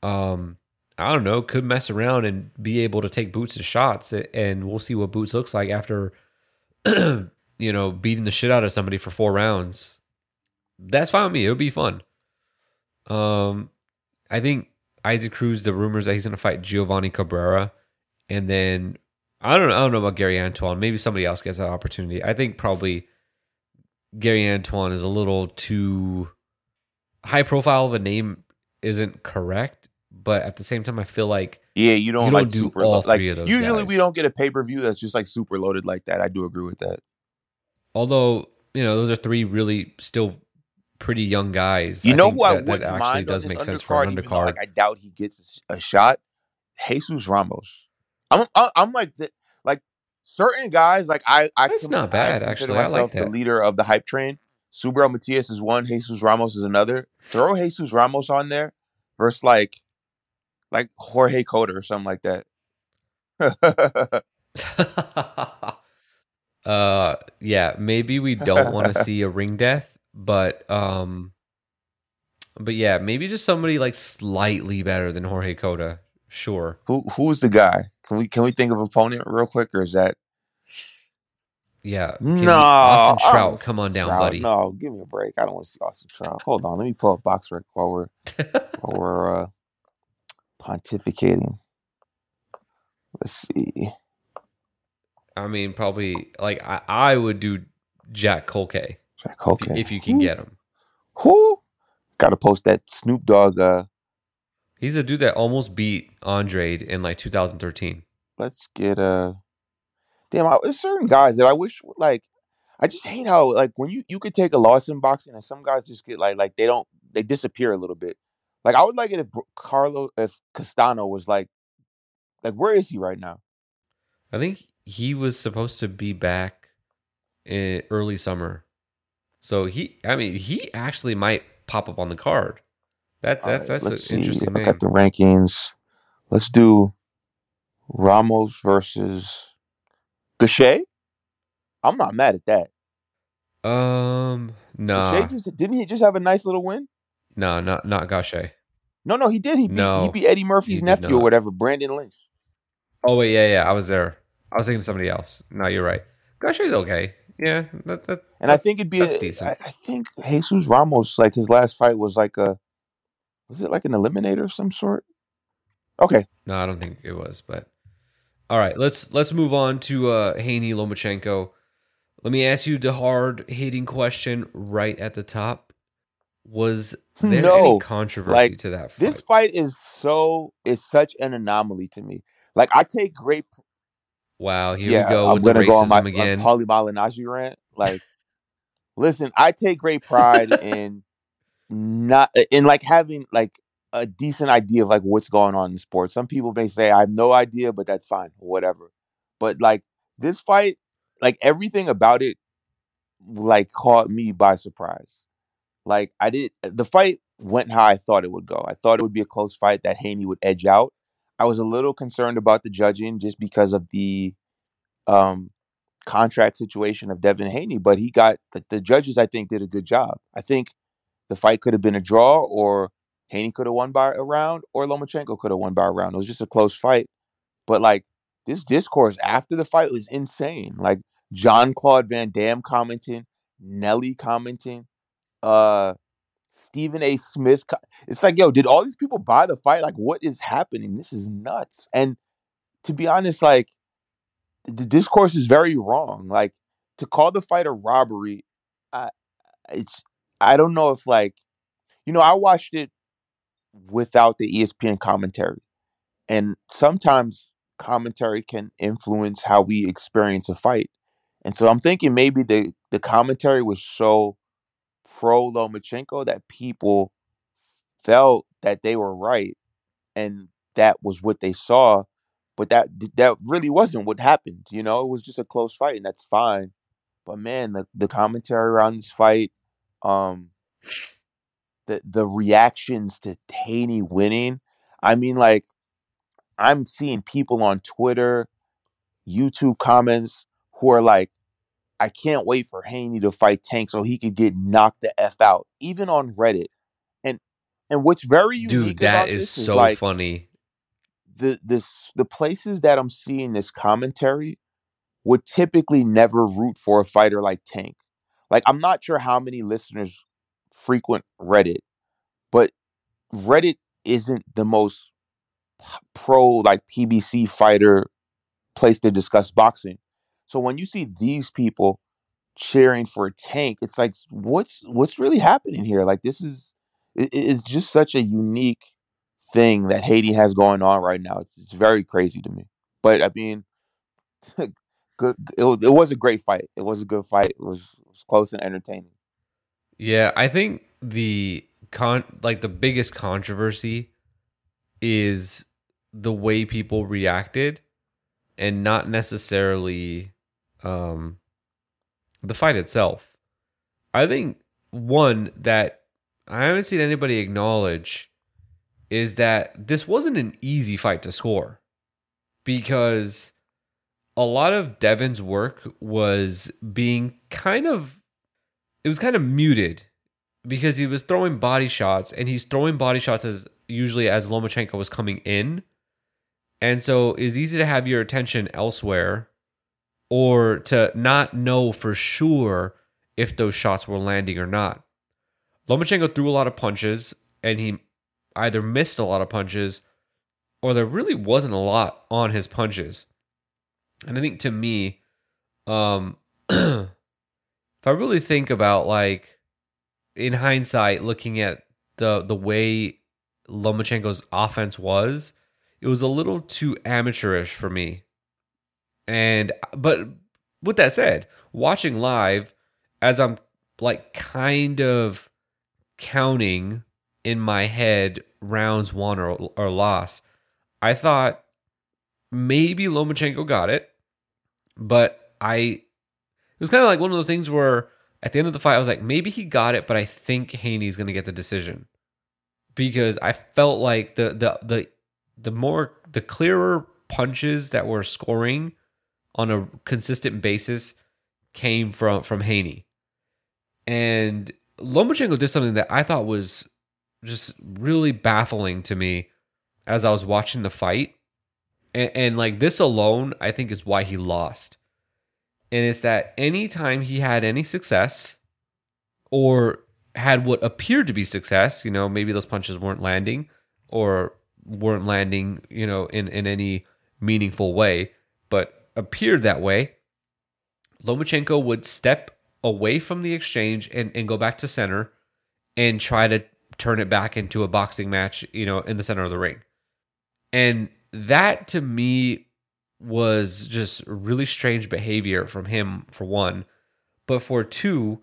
um, I don't know, could mess around and be able to take Boots' shots, and we'll see what Boots looks like after, [CLEARS THROAT] you know, beating the shit out of somebody for four rounds. That's fine with me. It'll be fun. Um, I think Isaac Cruz. The rumors that he's gonna fight Giovanni Cabrera, and then I don't know. I don't know about Gary Antuanne. Maybe somebody else gets that opportunity. I think probably Gary Antuanne is a little too high profile of a name. Isn't correct, but at the same time, I feel like Yeah, you don't don't like do super all lo- like three of those usually we don't get a pay per view that's just like super loaded like that. I do agree with that. although you know those are three really still pretty young guys. You I know who I that, that wouldn't actually mind does make sense for undercard, an even though like I doubt he gets a shot. Jesus Ramos. I'm I'm, like the, like certain guys like I I That's com- not bad, I actually. I like myself the leader of the hype train. Subriel Matias is one. Jesus Ramos is another. Throw Jesus Ramos on there versus like like Jorge Cota or something like that. [LAUGHS] uh yeah maybe we don't want to [LAUGHS] see a ring death but um But yeah, maybe just somebody like slightly better than Jorge Cota. Sure. Who who's the guy? Can we can we think of opponent real quick, or is that Yeah. Can No, Austin Trout, come on down, Trout? buddy. No, give me a break. I don't want to see Austin Trout. Hold on, let me pull up BoxRec while we're while we're uh, pontificating. Let's see. I mean, probably like I, I would do Jack Culcay Jack if, you- if you can get him. Who? Got to post that Snoop Dogg. Uh, He's a dude that almost beat Andre in like 2013. let's get uh damn I, there's certain guys that i wish like i just hate how like when you you could take a loss in boxing and some guys just get like like they don't they disappear a little bit like i would like it if carlo if castano was like like where is he right now I think he was supposed to be back in early summer. So he, I mean, he actually might pop up on the card. That's All that's right, that's an interesting look name. at the rankings let's do ramos versus Gausha. i'm not mad at that Um, nah, Gausha just didn't he just have a nice little win no, not not Gausha. No no he did he beat, he No, beat eddie murphy's nephew or whatever brandon lynch Oh wait, yeah, yeah, I was there. I was thinking of somebody else. No, you're right. Gausha's okay. Yeah, that, that, And I think it'd be. A, decent. I, I think Jesus Ramos, like his last fight was like a, was it like an eliminator of some sort? Okay, No, I don't think it was, but all right, let's let's move on to uh Haney Lomachenko. Let me ask you the hard hitting question right at the top. Was hmm. there No, any controversy like, to that fight? this fight is so is such an anomaly to me. Like I take great. wow, here yeah, we go I'm with gonna go on my, my again. Paulie Malignaggi rant. Like, listen, I take great pride in not uh, in like having like a decent idea of like what's going on in sports. Some people may say I have no idea, but that's fine, whatever. But like this fight, like everything about it, like caught me by surprise. Like I did, the fight went how I thought it would go. I thought it would be a close fight that Haney would edge out. I was a little concerned about the judging just because of the um contract situation of Devin Haney, but he got the, the judges. I think did a good job. I think the fight could have been a draw, or Haney could have won by a round, or Lomachenko could have won by a round. It was just a close fight. But like this discourse after the fight was insane. Like John Claude Van Damme commenting, Nelly commenting, uh Stephen A. Smith. It's like, yo, did all these people buy the fight? Like, what is happening? This is nuts. And to be honest, like the discourse is very wrong. Like to call the fight a robbery, I it's I don't know if like you know I watched it without the ESPN commentary, and sometimes commentary can influence how we experience a fight. And so I'm thinking maybe the the commentary was so pro Lomachenko that people felt that they were right and that was what they saw but that that really wasn't what happened you know? It was just a close fight and that's fine but man the, the commentary around this fight um the the reactions to Haney winning i mean like i'm seeing people on twitter youtube comments who are like i can't wait for Haney to fight tank so he could get knocked the f out even on reddit and and what's very unique Dude, that about is this so like funny. the this the places that I'm seeing this commentary would typically never root for a fighter like Tank. Like I'm not sure how many listeners frequent Reddit, but Reddit isn't the most pro like PBC fighter place to discuss boxing. So when you see these people cheering for a Tank, it's like what's what's really happening here? Like this is it, it's just such a unique thing that Haney has going on right now. It's, it's very crazy to me. But I mean, [LAUGHS] good. It was, it was a great fight. It was a good fight. It was, it was close and entertaining. Yeah, I think the con like the biggest controversy is the way people reacted and not necessarily um the fight itself. I think one that I haven't seen anybody acknowledge is that this wasn't an easy fight to score because a lot of Devin's work was being kind of it was kind of muted because he was throwing body shots and he's throwing body shots as usually as Lomachenko was coming in. And so it's easy to have your attention elsewhere or to not know for sure if those shots were landing or not. Lomachenko threw a lot of punches and he either missed a lot of punches or there really wasn't a lot on his punches. And I think to me, um, [CLEARS THROAT] if I really think about like in hindsight, looking at the the way Lomachenko's offense was, it was a little too amateurish for me. And but with that said, watching live as I'm like kind of counting in my head rounds won or, or lost, I thought maybe Lomachenko got it, but I it was kind of like one of those things where at the end of the fight I was like maybe he got it, but I think Haney's going to get the decision. Because I felt like the the the the more the clearer punches that were scoring on a consistent basis came from from Haney. And Lomachenko did something that I thought was just really baffling to me as I was watching the fight. And, and like this alone, I think is why he lost. And it's that anytime he had any success or had what appeared to be success, you know, maybe those punches weren't landing or weren't landing, you know, in, in any meaningful way, but appeared that way, Lomachenko would step away from the exchange and, and go back to center and try to turn it back into a boxing match, you know, in the center of the ring. And that to me was just really strange behavior from him, for one. But for two,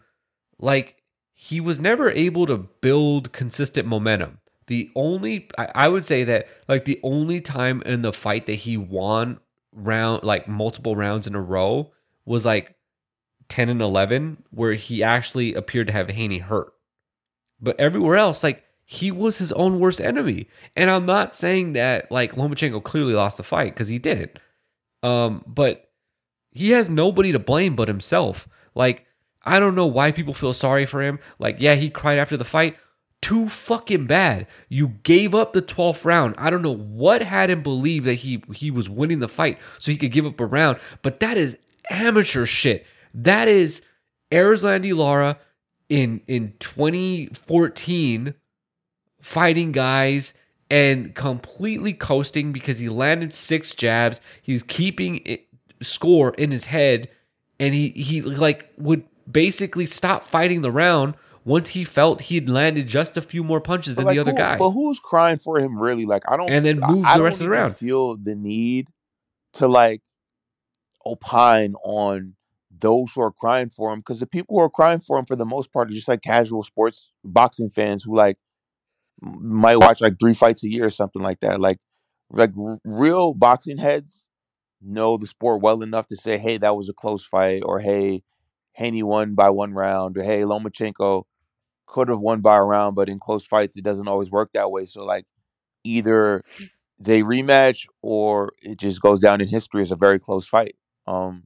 like he was never able to build consistent momentum. The only, I, would say that, like, the only time in the fight that he won round, like, multiple rounds in a row was like 10 and 11, where he actually appeared to have Haney hurt. But everywhere else, like, he was his own worst enemy. And I'm not saying that like Lomachenko clearly lost the fight because he didn't. Um, but he has nobody to blame but himself. Like, I don't know why people feel sorry for him. Like, yeah, he cried after the fight. Too fucking bad. You gave up the 12th round. I don't know what had him believe that he he was winning the fight so he could give up a round, but that is amateur shit. That is Erislandy Lara in in 2014 fighting guys and completely coasting because he landed six jabs. He was keeping it, score in his head, and he he like would basically stop fighting the round once he felt he'd landed just a few more punches than like, the other who, guy. But who's crying for him really? Like I don't and then move I, the rest of the round. Feel the need to like opine on those who are crying for him because the people who are crying for him for the most part are just like casual sports boxing fans who like might watch like three fights a year or something like that. Like like r- real boxing heads know the sport well enough to say, "Hey, that was a close fight," or "Hey, Haney won by one round," or "Hey, Lomachenko could have won by a round, but in close fights it doesn't always work that way." So like either they rematch or it just goes down in history as a very close fight. Um,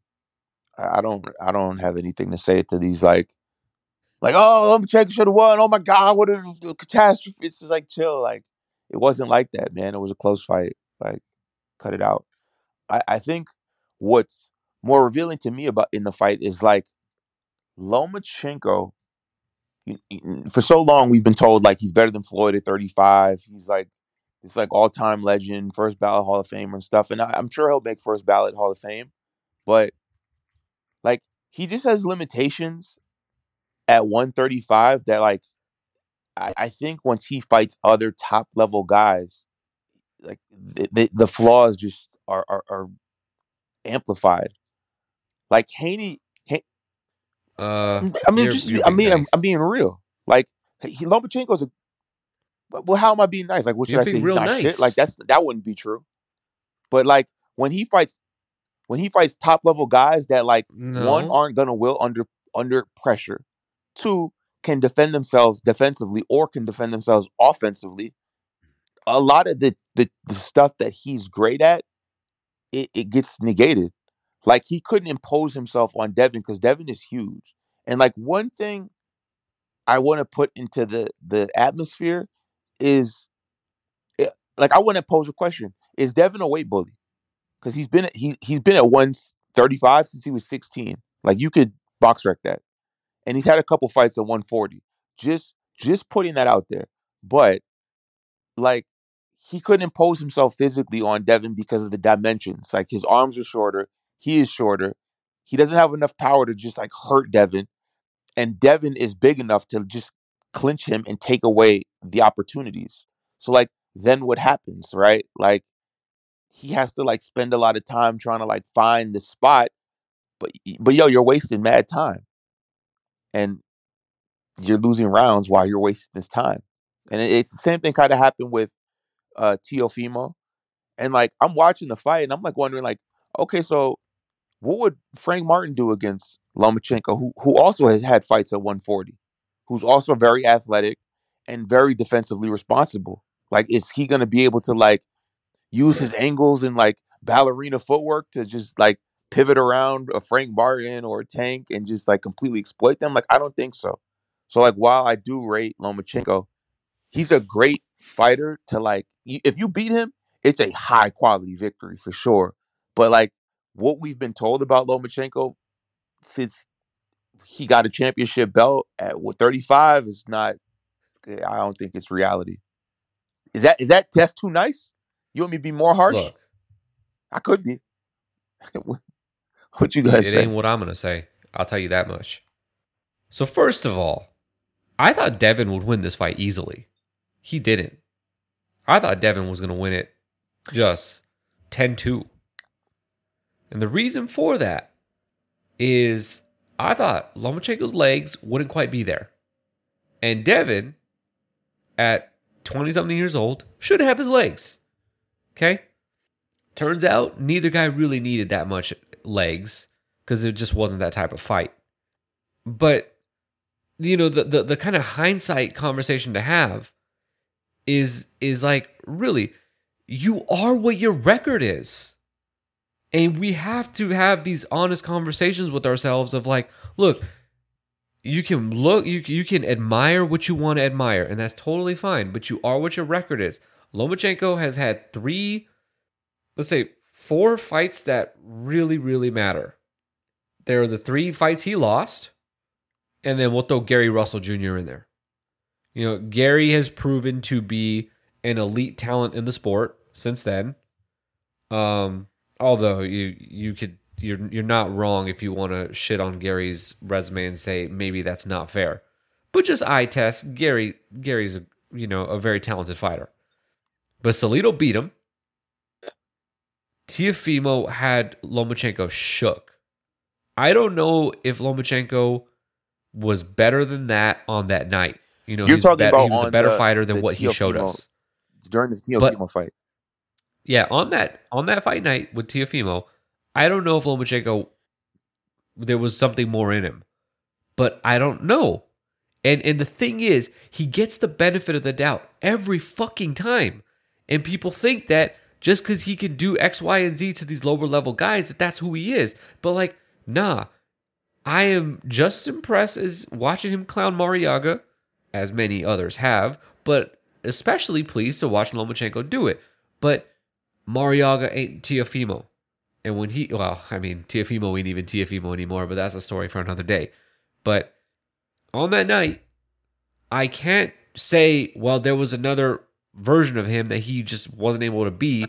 I don't I don't have anything to say to these like like, oh, Lomachenko should have won. Oh my God, what a catastrophe! It's just like chill. Like, it wasn't like that, man. It was a close fight. Like, cut it out. I, I think what's more revealing to me about in the fight is like Lomachenko. For so long, we've been told like he's better than Floyd at 35. He's like it's like all time legend, first ballot Hall of Famer and stuff. And I, I'm sure he'll make first ballot Hall of Fame, but like he just has limitations at 135 that like I, I think once he fights other top level guys, like the, the, the flaws just are, are, are amplified. Like Haney, Haney Uh, I mean, you're- just you're I mean, I'm. I'm being real. Like he, Lomachenko's a. Well, how am I being nice? Like, what should You're I say? He's not nice. shit. Like that's that wouldn't be true. But like when he fights, when he fights top level guys that like one aren't gonna will under under pressure, two can defend themselves defensively or can defend themselves offensively. A lot of the the, the stuff that he's great at, it, it gets negated. Like he couldn't impose himself on Devin because Devin is huge. And like one thing I want to put into the the atmosphere is eh, like I want to pose a question: Is Devin a weight bully? Because he's been he he's been at one thirty five since he was sixteen. Like you could BoxRec that, and he's had a couple fights at one forty. Just just putting that out there, but like he couldn't impose himself physically on Devin because of the dimensions. Like his arms are shorter, he is shorter. He doesn't have enough power to just like hurt Devin, and Devin is big enough to just clinch him and take away the opportunities. So like then what happens, right? Like he has to like spend a lot of time trying to like find the spot, but but yo, you're wasting mad time, and you're losing rounds while you're wasting this time. And it, it's the same thing kind of happened with uh Teofimo. And like I'm watching the fight and I'm like wondering like, okay, so what would Frank Martin do against Lomachenko, who who also has had fights at 140, who's also very athletic and very defensively responsible? Like, is he gonna be able to like use his angles and like ballerina footwork to just like pivot around a Frank Martin or a Tank and just like completely exploit them? Like, I don't think so. So like, while I do rate Lomachenko, he's a great fighter to like. If you beat him, it's a high quality victory for sure. But like what we've been told about Lomachenko since he got a championship belt at what 35 is not. eh, I don't think it's reality. Is that is that test too nice? You want me to be more harsh? Look, I could be. [LAUGHS] what you it guys say? ain't what I'm gonna say. I'll tell you that much. So first of all, I thought Devin would win this fight easily. He didn't. I thought Devin was gonna win it just 10-2. And the reason for that is I thought Lomachenko's legs wouldn't quite be there. And Devin, at 20 something years old, should have his legs. Okay? Turns out neither guy really needed that much legs because it just wasn't that type of fight. But you know, the the, the kind of hindsight conversation to have is is like really you are what your record is. And we have to have these honest conversations with ourselves of like, look, you can look you you can admire what you want to admire and that's totally fine, but you are what your record is. Lomachenko has had 3 let's say 4 fights that really really matter. There are the 3 fights he lost and then we'll throw Gary Russell Jr. in there. You know, Gary has proven to be an elite talent in the sport since then. Um, although you you could you're you're not wrong if you want to shit on Gary's resume and say maybe that's not fair. But just eye test, Gary Gary's a, you know a very talented fighter. But Salido beat him. Teofimo had Lomachenko shook. I don't know if Lomachenko was better than that on that night. You know, You're talking bet- about he was a better the- fighter than what he showed us. during the Teofimo But- fight. Yeah, on that on that fight night with Teofimo, I don't know if Lomachenko there was something more in him, but I don't know. And and the thing is, he gets the benefit of the doubt every fucking time, and people think that just because he can do X, Y, and Z to these lower level guys, that that's who he is. But like, nah, I am just impressed as watching him clown Marriaga, as many others have, but especially pleased to watch Lomachenko do it. But Marriaga ain't Teofimo. And when he, well, I mean, Teofimo ain't even Teofimo anymore, but that's a story for another day. But on that night, I can't say, well, there was another version of him that he just wasn't able to be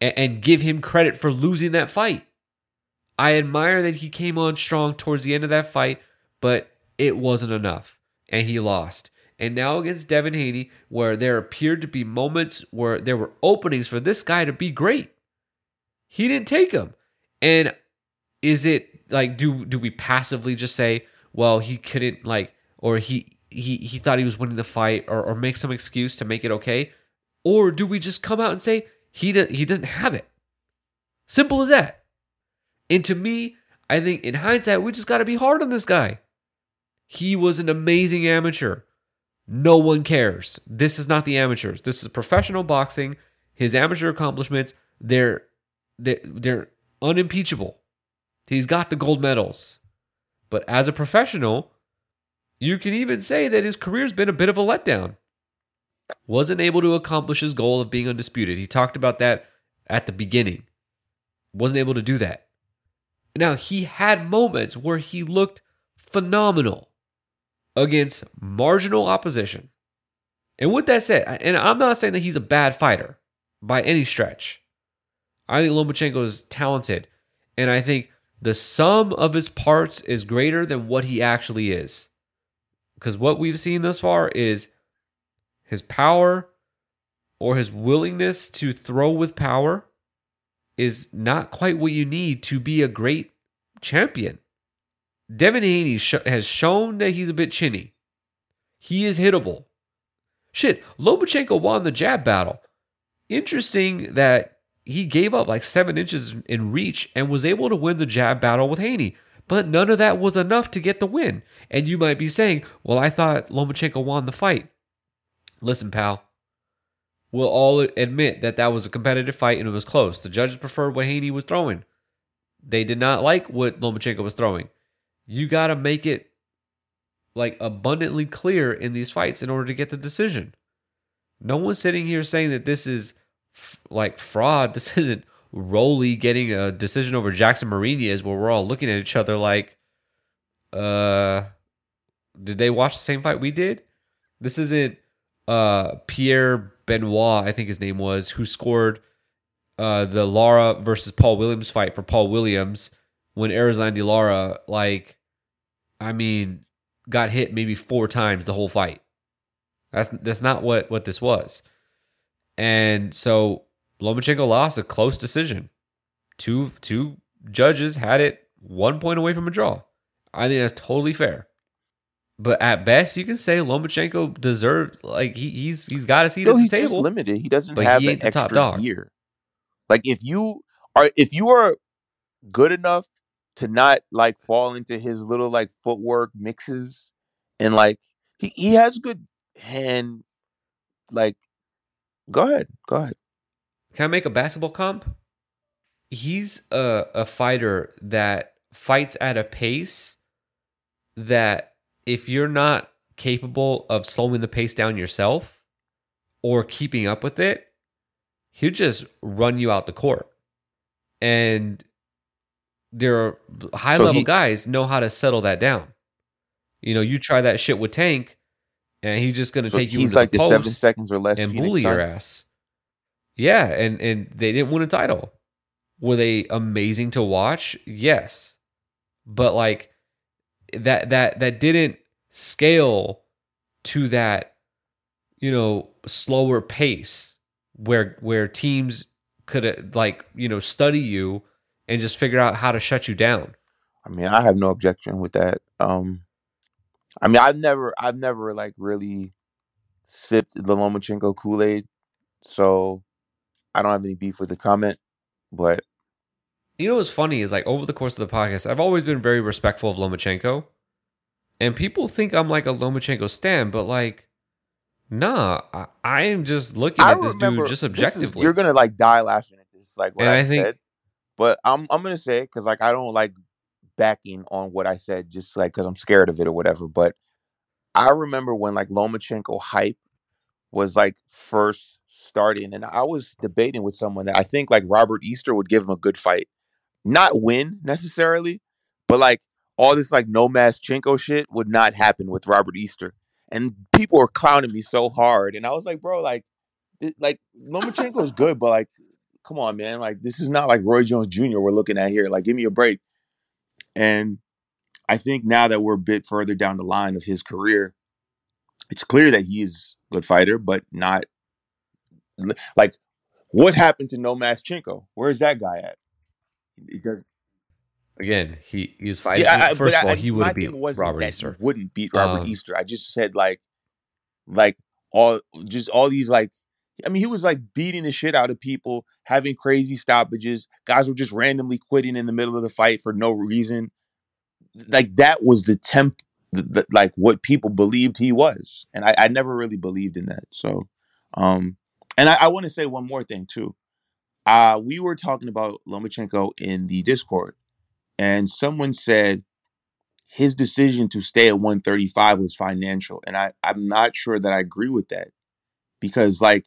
and, and give him credit for losing that fight. I admire that he came on strong towards the end of that fight, but it wasn't enough. And he lost. And now against Devin Haney, where there appeared to be moments where there were openings for this guy to be great, he didn't take them. And is it like do do we passively just say, well, he couldn't like, or he he he thought he was winning the fight, or or make some excuse to make it okay, or do we just come out and say he do, he doesn't have it? Simple as that. And to me, I think in hindsight, we just got to be hard on this guy. He was an amazing amateur. No one cares. This is not the amateurs. This is professional boxing. His amateur accomplishments, they're they're, they're unimpeachable. He's got the gold medals. But as a professional, You can even say that his career's been a bit of a letdown. Wasn't able to accomplish his goal of being undisputed. He talked about that at the beginning. Wasn't able to do that. Now, he had moments where he looked phenomenal against marginal opposition. And with that said, and I'm not saying that he's a bad fighter by any stretch. I think Lomachenko is talented. And I think the sum of his parts is greater than what he actually is. Because what we've seen thus far is his power or his willingness to throw with power is not quite what you need to be a great champion. Devin Haney sh- has shown that he's a bit chinny. He is hittable. Shit, Lomachenko won the jab battle. Interesting that he gave up like seven inches in reach and was able to win the jab battle with Haney. But none of that was enough to get the win. And you might be saying, well, I thought Lomachenko won the fight. Listen, pal, we'll all admit that that was a competitive fight and it was close. The judges preferred what Haney was throwing. They did not like what Lomachenko was throwing. You got to make it like abundantly clear in these fights in order to get the decision. No one's sitting here saying that this is f- like fraud. [LAUGHS] This isn't Rolly getting a decision over Jackson Marinez where we're all looking at each other like, uh, did they watch the same fight we did? This isn't uh Pierre Benoit, I think his name was, who scored uh the Lara versus Paul Williams fight for Paul Williams when Erislandy Lara, like, I mean, got hit maybe four times the whole fight. That's that's not what what this was. And so Lomachenko lost a close decision. Two two judges had it one point away from a draw. I think that's totally fair. But at best, you can say Lomachenko deserves like he, he's he's got a seat No, at the he's just table. limited. He doesn't have he an the top dog. year. Like if you are if you are good enough to not like fall into his little like footwork mixes and like he, he has good hand like go ahead. Go ahead. Can I make a basketball comp? He's a, a fighter that fights at a pace that if you're not capable of slowing the pace down yourself or keeping up with it, he'll just run you out the court. And there are high So level he- guys know how to settle that down. You know, you try that shit with Tank, and he's just gonna So take you he's into like the the, seven seconds or less and Phoenix bully your ass. Yeah, and and they didn't win a title. Were they amazing to watch? Yes. But like that that that didn't scale to that you know slower pace where where teams could like you know study you and just figure out how to shut you down. I mean, I have no objection with that. Um, I mean, I've never, I've never like really sipped the Lomachenko Kool Aid, so I don't have any beef with the comment. But You know what's funny is like over the course of the podcast, I've always been very respectful of Lomachenko. And people think I'm like a Lomachenko stan, but like, nah, I, I am just looking I at this dude just this is- objectively. you're gonna like die laughing at this, like what And I, I think- said. But I'm, I'm gonna say it because like I don't like backing on what I said, just like because I'm scared of it or whatever. But I remember when like Lomachenko hype was like first starting, and I was debating with someone that I think like Robert Easter would give him a good fight, not win necessarily, but like all this like no Chinko shit would not happen with Robert Easter, and people were clowning me so hard, and I was like, bro, like, it, like Lomachenko is good, but like, come on, man, like this is not like Roy Jones Jr. We're looking at here, like, give me a break, and. I think now that we're a bit further down the line of his career, it's clear that he is a good fighter, but not like what happened to Nomaschenko? Where's that guy at? It does. Again, he he was fighting. Yeah, I, first of all, I, he would beat Robert Easter. Wouldn't beat Robert Um, Easter. I just said like, like all just all these like. I mean, he was like beating the shit out of people, having crazy stoppages. Guys were just randomly quitting in the middle of the fight for no reason. Like that was the temp, the, the, like what people believed he was, and I, I never really believed in that. So, um, and I, I want to say one more thing too. Uh, we were talking about Lomachenko in the Discord, and someone said his decision to stay at 135 was financial. And I, I'm not sure that I agree with that. Because like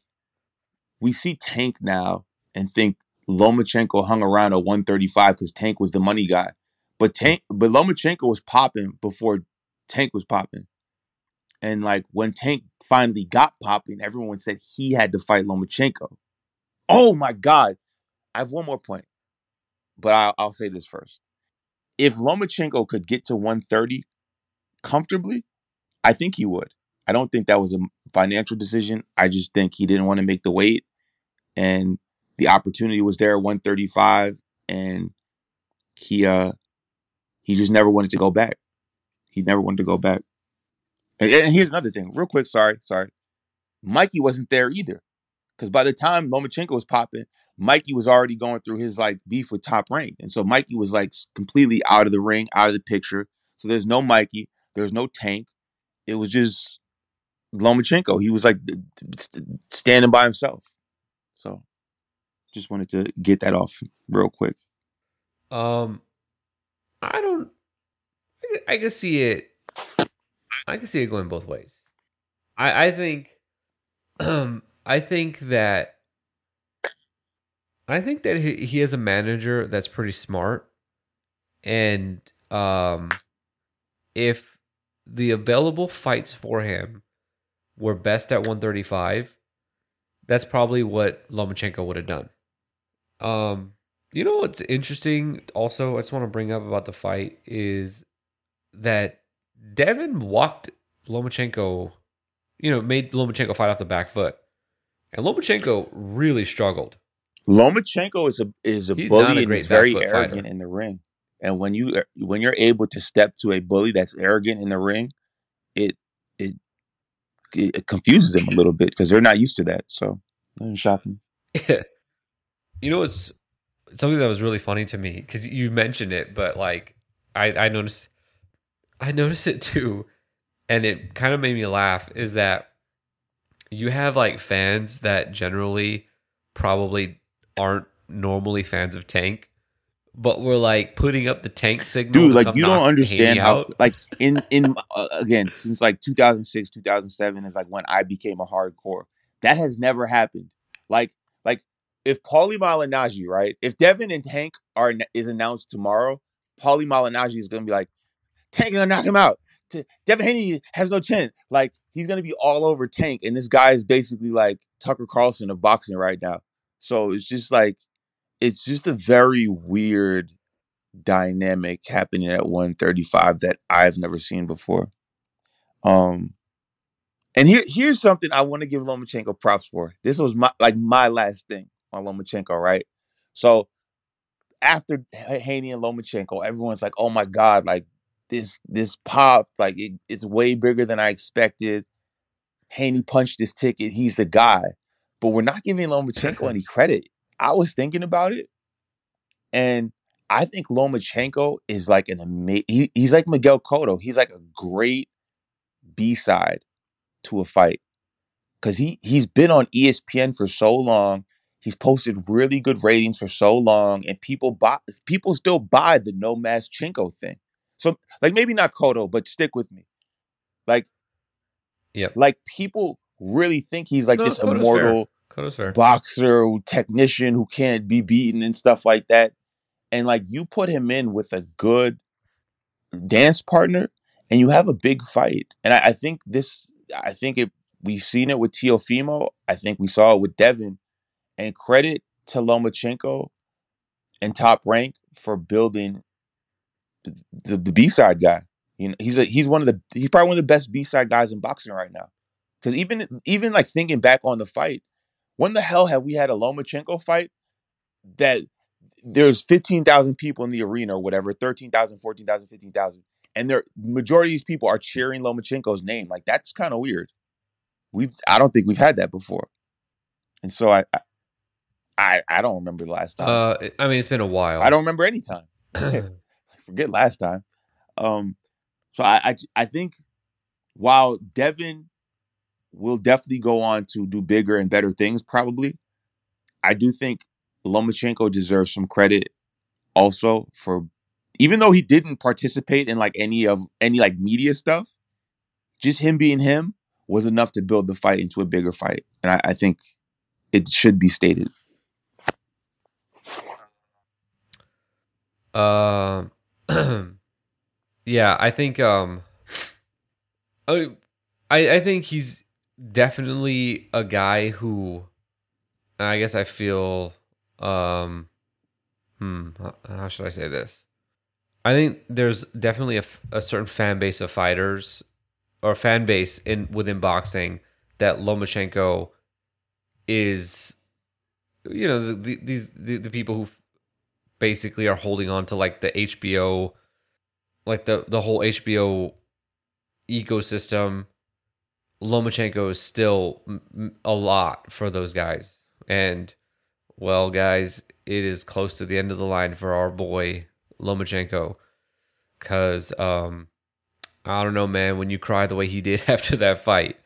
we see Tank now and think Lomachenko hung around at 135 because Tank was the money guy. But hmm. Tank but Lomachenko was popping before Tank was popping. And like when Tank finally got popping, everyone said he had to fight Lomachenko. Oh my God. I have one more point, but I'll, I'll say this first. If Lomachenko could get to 130 comfortably, I think he would. I don't think that was a financial decision. I just think he didn't want to make the weight, and the opportunity was there at 135, and he uh he just never wanted to go back. He never wanted to go back. And, and here's another thing, real quick. Sorry, sorry. Mikey wasn't there either, because by the time Lomachenko was popping, Mikey was already going through his like beef with Top Rank, and so Mikey was like completely out of the ring, out of the picture. So there's no Mikey, there's no Tank. It was just Lomachenko. He was like standing by himself. So just wanted to get that off real quick. Um, I don't. I can see it. I can see it going both ways. I I think. Um, [CLEARS THROAT] I think that. I think that he, he has a manager that's pretty smart, and um, if the available fights for him were best at 135, that's probably what Lomachenko would have done. Um, you know what's interesting? Also, I just want to bring up about the fight is that Devin walked Lomachenko, you know, made Lomachenko fight off the back foot, and Lomachenko really struggled. Lomachenko is a is a He's not a bully and he's very arrogant fighter. in the ring. And when you when you're able to step to a bully that's arrogant in the ring, it it confuses them a little bit because they're not used to that. So shocking. you know, it's something that was really funny to me because you mentioned it, but like I I noticed I noticed it too, and it kind of made me laugh. Is that you have like fans that generally probably aren't normally fans of Tank, but we're like putting up the Tank signal. Dude, to like you don't understand how out. like in in uh, again since like 2006 2007 is like when I became a hardcore. That has never happened. Like like if Paulie Malignaggi, right? If Devin and Tank are is announced tomorrow, Paulie Malignaggi is gonna be like Tank gonna knock him out. T- Devin Haney has no chin. Like he's gonna be all over Tank, and this guy is basically like Tucker Carlson of boxing right now. So it's just like it's just a very weird dynamic happening at 135 that I've never seen before. Um, and here here's something I want to give Lomachenko props for. This was my like my last thing on Lomachenko, right? So after Haney and Lomachenko, everyone's like, "Oh my god, like this this popped, like it, it's way bigger than I expected." Haney punched his ticket. He's the guy, but we're not giving Lomachenko [LAUGHS] any credit. I was thinking about it, and I think Lomachenko is like an amazing. He, he's like Miguel Cotto. He's like a great B side to a fight because he he's been on ESPN for so long. He's posted really good ratings for so long, and people buy people still buy the Nomaschenko thing. So like maybe not Cotto, but stick with me. Like yeah, like people really think he's like No, this Cotto's immortal fair. Cotto's fair. boxer technician who can't be beaten and stuff like that. And like you put him in with a good dance partner and you have a big fight. And I, I think this I think it we've seen it with Teofimo. I think we saw it with Devin. And credit to Lomachenko and top rank for building the, the B side guy. You know, he's a he's one of the he's probably one of the best B side guys in boxing right now. Because even even like thinking back on the fight, when the hell have we had a Lomachenko fight that there's 15,000 people in the arena or whatever, 13,000, 14,000, 15,000. And the majority of these people are cheering Lomachenko's name. Like that's kind of weird. We've I don't think we've had that before. And so I I I don't remember the last time. Uh, I mean, it's been a while. I don't remember any time. [CLEARS THROAT] [LAUGHS] Forget last time. Um so I, I I think while Devin will definitely go on to do bigger and better things, probably, I do think Lomachenko deserves some credit also for even though he didn't participate in like any of any like media stuff, just him being him was enough to build the fight into a bigger fight. And I, I think it should be stated. Um, [CLEARS THROAT] yeah, I think um, I I think he's definitely a guy who, I guess I feel um, hmm, how should I say this? I think there's definitely a, a certain fan base of fighters or fan base in within boxing that Lomachenko is, you know, the, the, these the, the people who basically are holding on to like the HBO, like the the whole HBO ecosystem. Lomachenko is still a lot for those guys, and well, guys, it is close to the end of the line for our boy Lomachenko, because um, I don't know, man. When you cry the way he did [LAUGHS] after that fight,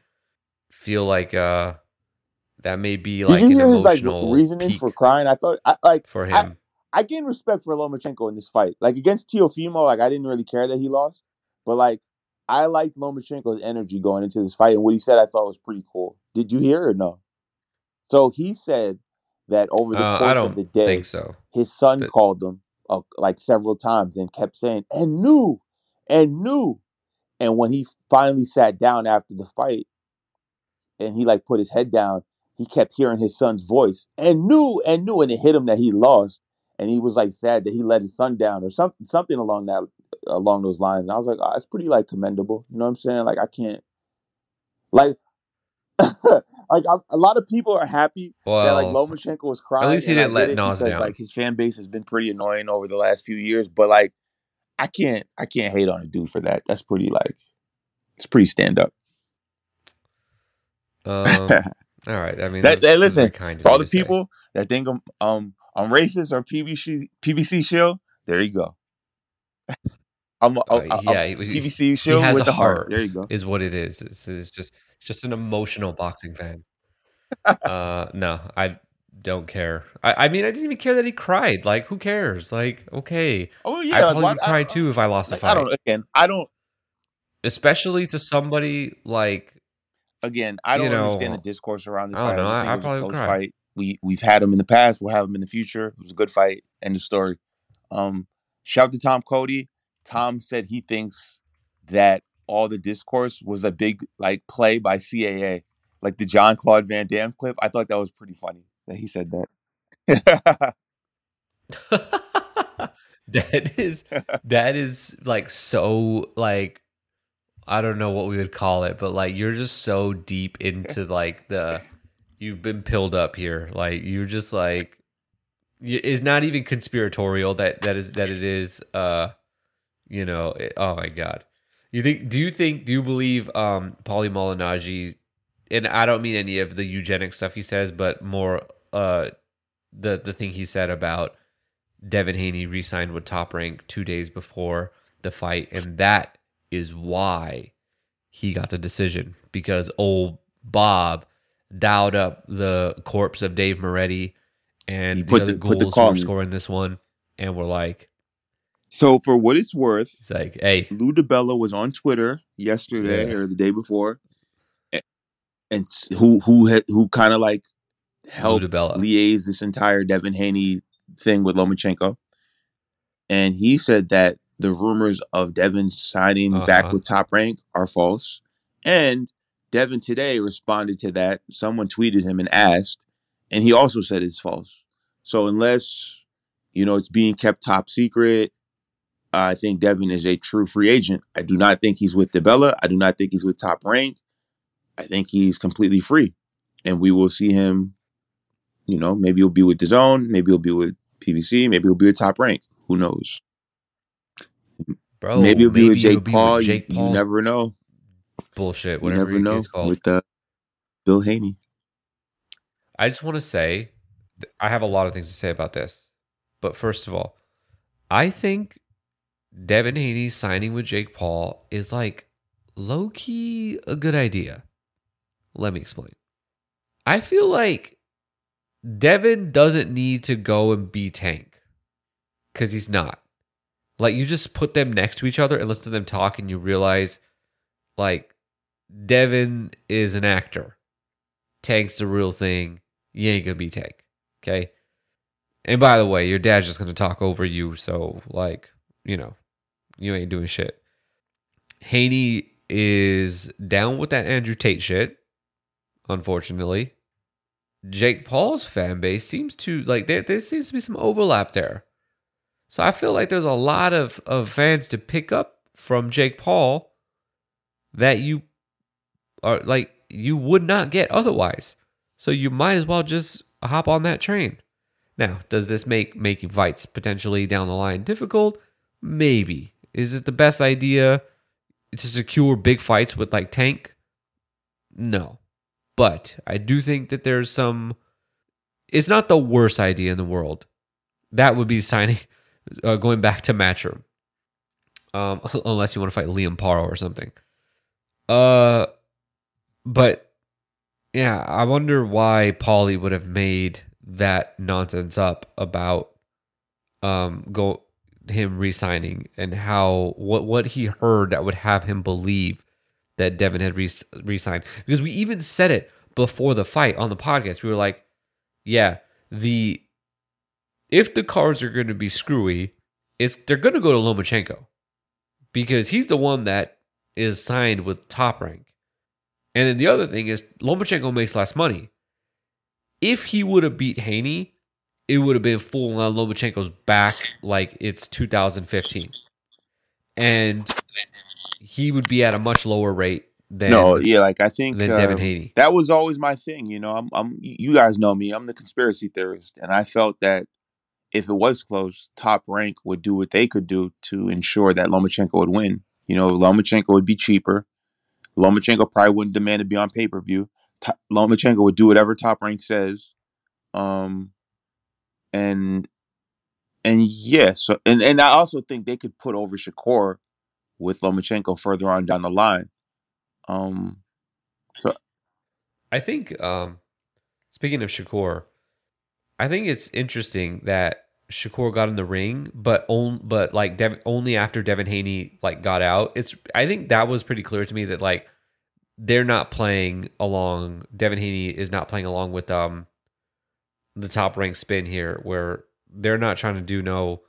feel like uh, that may be like Did you an his like reasoning for crying? I thought I like for I, him. I gained respect for Lomachenko in this fight. Like against Teofimo, like I didn't really care that he lost, but like I liked Lomachenko's energy going into this fight, and what he said I thought was pretty cool. Did you hear or no? So he said that over the Uh, course of the day, think so. his son That- called him uh, like several times and kept saying and knew and knew and when he finally sat down after the fight and he like put his head down he kept hearing his son's voice and knew and knew and it hit him that he lost and he was like sad that he let his son down or something something along that along those lines and i was like oh, that's pretty like commendable you know what i'm saying like i can't like [LAUGHS] like a, a lot of people are happy that like Well, Lomachenko was crying. At least he didn't let it Nas because down. like his fan base has been pretty annoying over the last few years. But like, I can't, I can't hate on a dude for that. That's pretty like, it's pretty stand up. um, [LAUGHS] all right. I mean, That- that's listen, kind of all the say. people that think I'm um I'm racist or PBC PBC shield, there you go. I'm, Uh, yeah, PVC he has with a the heart. heart. There you go. Is what it is. It's, it's just it's just an emotional boxing fan. [LAUGHS] uh, no, I don't care. I, I mean, I didn't even care that he cried. Like, who cares? Like, okay, Oh yeah, I probably would I- cry too if I lost a like, I fight, don't again. I don't especially to somebody like again, I don't understand know, the discourse around this I don't fight. know, I I- think I it was probably a would close cry. fight. We we've had them in the past. We'll have them in the future. It was a good fight. End of story. Um, shout out to Tom Cody. Tom said he thinks that all the discourse was a big like play by CAA, like the Jean-Claude Van Damme clip. I thought that was pretty funny that he said that. [LAUGHS] that is that is like so like I don't know what we would call it, but like you're just so deep into like the you've been pilled up here. Like you're just like it's not even conspiratorial that that is that it is uh you know it, oh my god. You think do you think do you believe um Paulie Malignaggi and I don't mean any of the eugenic stuff he says, but more uh the the thing he said about Devin Haney re-signed with Top Rank two days before the fight, and that is why he got the decision because old Bob dialed up the corpse of Dave Moretti and He put other the- put the call were in. scoring this one, and we're like, so for what it's worth, he's like, hey, Lou DiBella was on Twitter yesterday Yeah. or the day before, and who who had, who kind of like helped liaise this entire Devin Haney thing with Lomachenko, and he said that the rumors of Devin signing back Uh-huh. with Top Rank are false, and Devin today responded to that. Someone tweeted him and asked, and he also said it's false. So unless you know it's being kept top secret, I think Devin is a true free agent. I do not think he's with DiBella. I do not think he's with Top Rank. I think he's completely free, and we will see him. You know, maybe he'll be with DAZN, maybe he'll be with PBC, maybe he'll be with Top Rank. Who knows? bro, maybe he'll be with it'll Jake Paul. You- you, never know. bullshit, You whatever never know called. with uh, Bill Haney. I just want to say, I have a lot of things to say about this. But first of all, I think Devin Haney signing with Jake Paul is like low key a good idea. Let me explain. I feel like Devin doesn't need to go and be Tank because he's not. Like you just put them next to each other and listen to them talk, and you realize, like, Devin is an actor. Tank's the real thing. You ain't gonna be Tank. Okay. And by the way, your dad's just gonna talk over you, so like, you know, you ain't doing shit. Haney is down with that Andrew Tate shit, unfortunately. Jake Paul's fan base seems to like there there seems to be some overlap there. So I feel like there's a lot of, of fans to pick up from Jake Paul that you are like you would not get otherwise. So you might as well just hop on that train. Now, does this make making fights potentially down the line difficult? Maybe. Is it the best idea to secure big fights with like Tank? No. But I do think that there's some it's not the worst idea in the world. That would be signing [LAUGHS] uh, going back to Matchroom. Um, [LAUGHS] unless you want to fight Liam Paro or something. Uh, but yeah, I wonder why Paulie would have made that nonsense up about um go him resigning and how what what he heard that would have him believe that Devin had re- resigned because we even said it before the fight on the podcast. We were like, yeah, the if the cards are going to be screwy, it's they're going to go to Lomachenko because he's the one that is signed with Top Rank. And then the other thing is Lomachenko makes less money. If he would have beat Haney, it would have been full on Lomachenko's back like it's 2015. And he would be at a much lower rate than no, yeah, like I think than Devin um, Haney. that was always my thing. You know, I'm, I'm, you guys know me. I'm the conspiracy theorist, and I felt that if it was close, Top Rank would do what they could do to ensure that Lomachenko would win. You know, Lomachenko would be cheaper. Lomachenko probably wouldn't demand to be on pay per view. Lomachenko would do whatever Top Rank says. Um, and and yeah, so and and I also think they could put over Shakur with Lomachenko further on down the line. Um, so I think um speaking of Shakur, I think it's interesting that Shakur got in the ring, but on, but like only after Devin Haney like got out. It's I think that was pretty clear to me that like they're not playing along. Devin Haney is not playing along with um the top rank spin here, where they're not trying to do no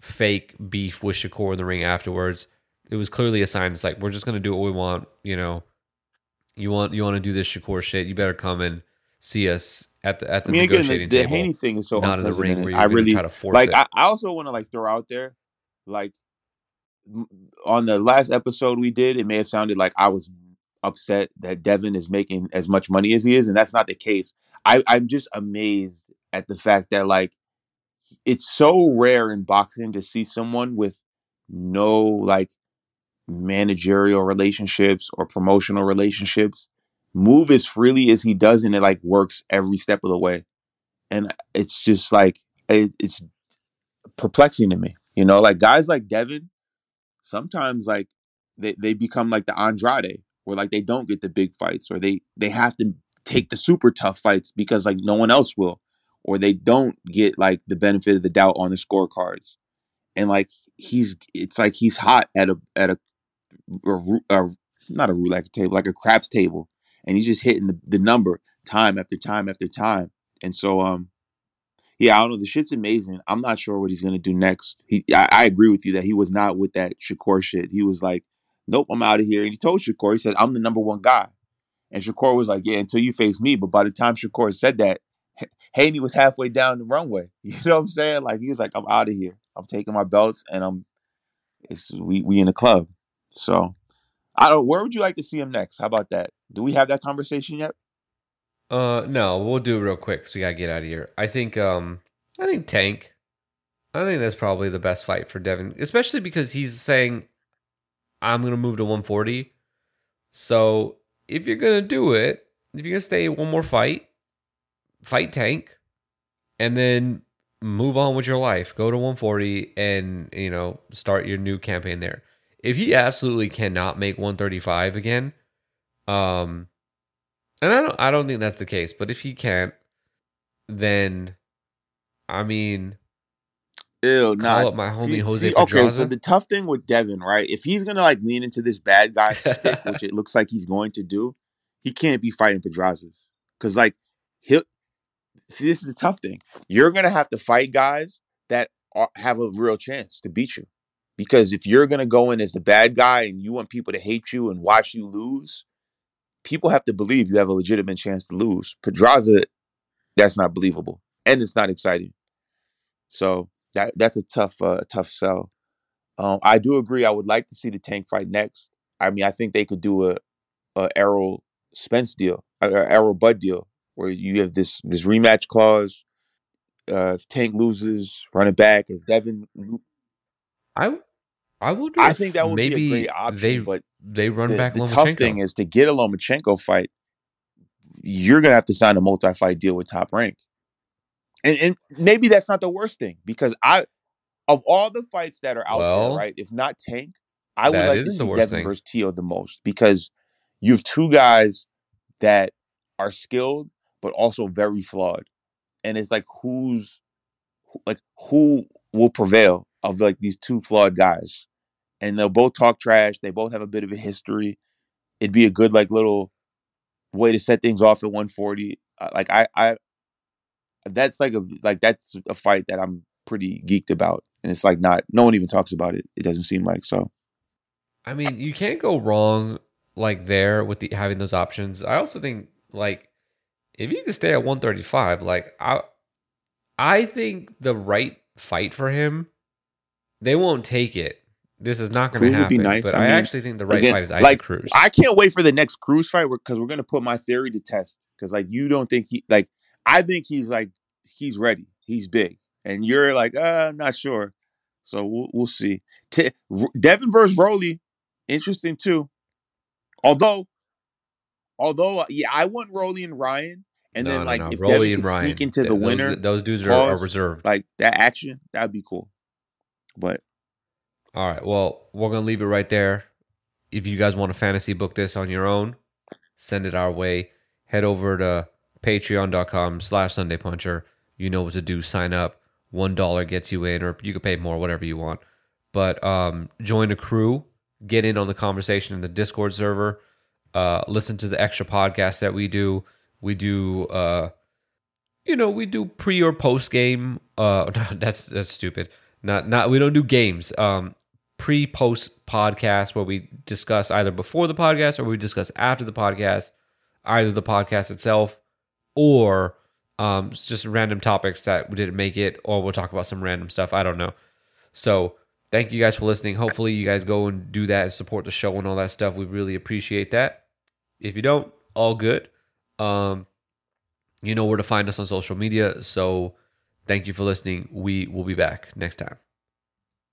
fake beef with Shakur in the ring afterwards. It was clearly a sign. It's like we're just gonna do what we want. You know, you want you want to do this Shakur shit. You better come and see us at the at the I mean, again, the, negotiating the table. Haney thing is so not in the ring where you're I really try to force like. it. I, I also want to like throw out there, like on the last episode we did, it may have sounded like I was upset that Devin is making as much money as he is, and that's not the case. I, I'm just amazed at the fact that like it's so rare in boxing to see someone with no like managerial relationships or promotional relationships move as freely as he does and it like works every step of the way. And it's just like it, it's perplexing to me you know like guys like devin sometimes like they, they become like the andrade where like they don't get the big fights or they they have to take the super tough fights because like no one else will or they don't get like the benefit of the doubt on the scorecards. And like he's it's like he's hot at a at a, a, a not a roulette table like a craps table. And he's just hitting the, the number time after time after time. And so um yeah i don't know the shit's amazing. I'm not sure what he's gonna do next. He i, I agree with you that he was not with that Shakur shit. He was like nope i'm out of here. And he told Shakur he said i'm the number one guy and Shakur was like yeah until you face me but by the time Shakur said that Haney was halfway down the runway [LAUGHS] you know what i'm saying like he was like i'm out of here i'm taking my belts and i'm it's we we in the club so I don't. Where would you like to see him next? How about that? Do we have that conversation yet? Uh, no, we'll do it real quick because we gotta get out of here. I think, um, I think Tank. I think that's probably the best fight for Devin, especially because he's saying, "I'm gonna move to 140." So if you're gonna do it, if you're gonna stay one more fight, fight Tank, and then move on with your life. Go to 140 and you know start your new campaign there. If he absolutely cannot make 135 again, um, and I don't I don't think that's the case, but if he can't, then I mean Ew, Call not up my homie see, Jose see, okay, so the tough thing with Devin, right? If he's gonna like lean into this bad guy [LAUGHS] stick, which it looks like he's going to do, he can't be fighting Pedrazas. Cause like he'll see this is the tough thing. You're gonna have to fight guys that are, have a real chance to beat you. Because if you're gonna go in as the bad guy and you want people to hate you and watch you lose, people have to believe you have a legitimate chance to lose. Pedraza, that's not believable. And it's not exciting. So that that's a tough uh, a tough sell. Um, I do agree. I would like to see the tank fight next. I mean, I think they could do a, a Errol Spence deal, a, a Errol Bud deal, where you have this this rematch clause. Uh, if Tank loses, run it back. If Devin, I I wonder. I think that would be maybe a great option. They but they run the, back the Lomachenko. tough thing is to get a Lomachenko fight, you're gonna have to sign a multi-fight deal with Top Rank, and and maybe that's not the worst thing because I, of all the fights that are out Well, there, right? If not Tank, I would like to see Devin thing. versus Tio the most because you have two guys that are skilled but also very flawed, and it's like who's like who will prevail of like these two flawed guys, and they'll both talk trash. They both have a bit of a history. It'd be a good like little way to set things off at 140. Uh, Like I, I, that's like a like that's a fight that I'm pretty geeked about, and it's like not no one even talks about it. It doesn't seem like so. I mean, you can't go wrong like there with the having those options. I also think like if you can stay at 135, like I I think the right fight for him, they won't take it. This is not going to would be happen. nice. But I I, mean, actually think the right again, fight is Isaac like, Cruz. I can't wait for the next Cruz fight because we're gonna put my theory to test. Because like you don't think he like I think he's like he's ready. He's big, and you're like uh not sure. So we'll we'll see. T- Devin versus Rolly, interesting too. Although, although uh, yeah, I want Rolly and Ryan, and no, then no, like no. if Devin could Ryan sneak into th- the those, winner, those dudes are, are reserved. like that action, that'd be cool. But All right. Well, we're gonna leave it right there. If you guys want to fantasy book this on your own, send it our way. Head over to patreon.com slash Sunday Puncher. You know what to do. Sign up. One dollar gets you in, or you can pay more, whatever you want. But um, join the crew, get in on the conversation in the Discord server. Uh, listen to the extra podcasts that we do. We do uh, you know, we do pre or post game. Uh, [LAUGHS] that's that's stupid. Not not we don't do games. Um, pre post podcast where we discuss either before the podcast or we discuss after the podcast, either the podcast itself or um just random topics that we didn't make it, or we'll talk about some random stuff. I don't know. So thank you guys for listening. Hopefully you guys go and do that and support the show and all that stuff. We really appreciate that. If you don't, all good. Um, you know where to find us on social media. So thank you for listening. We will be back next time.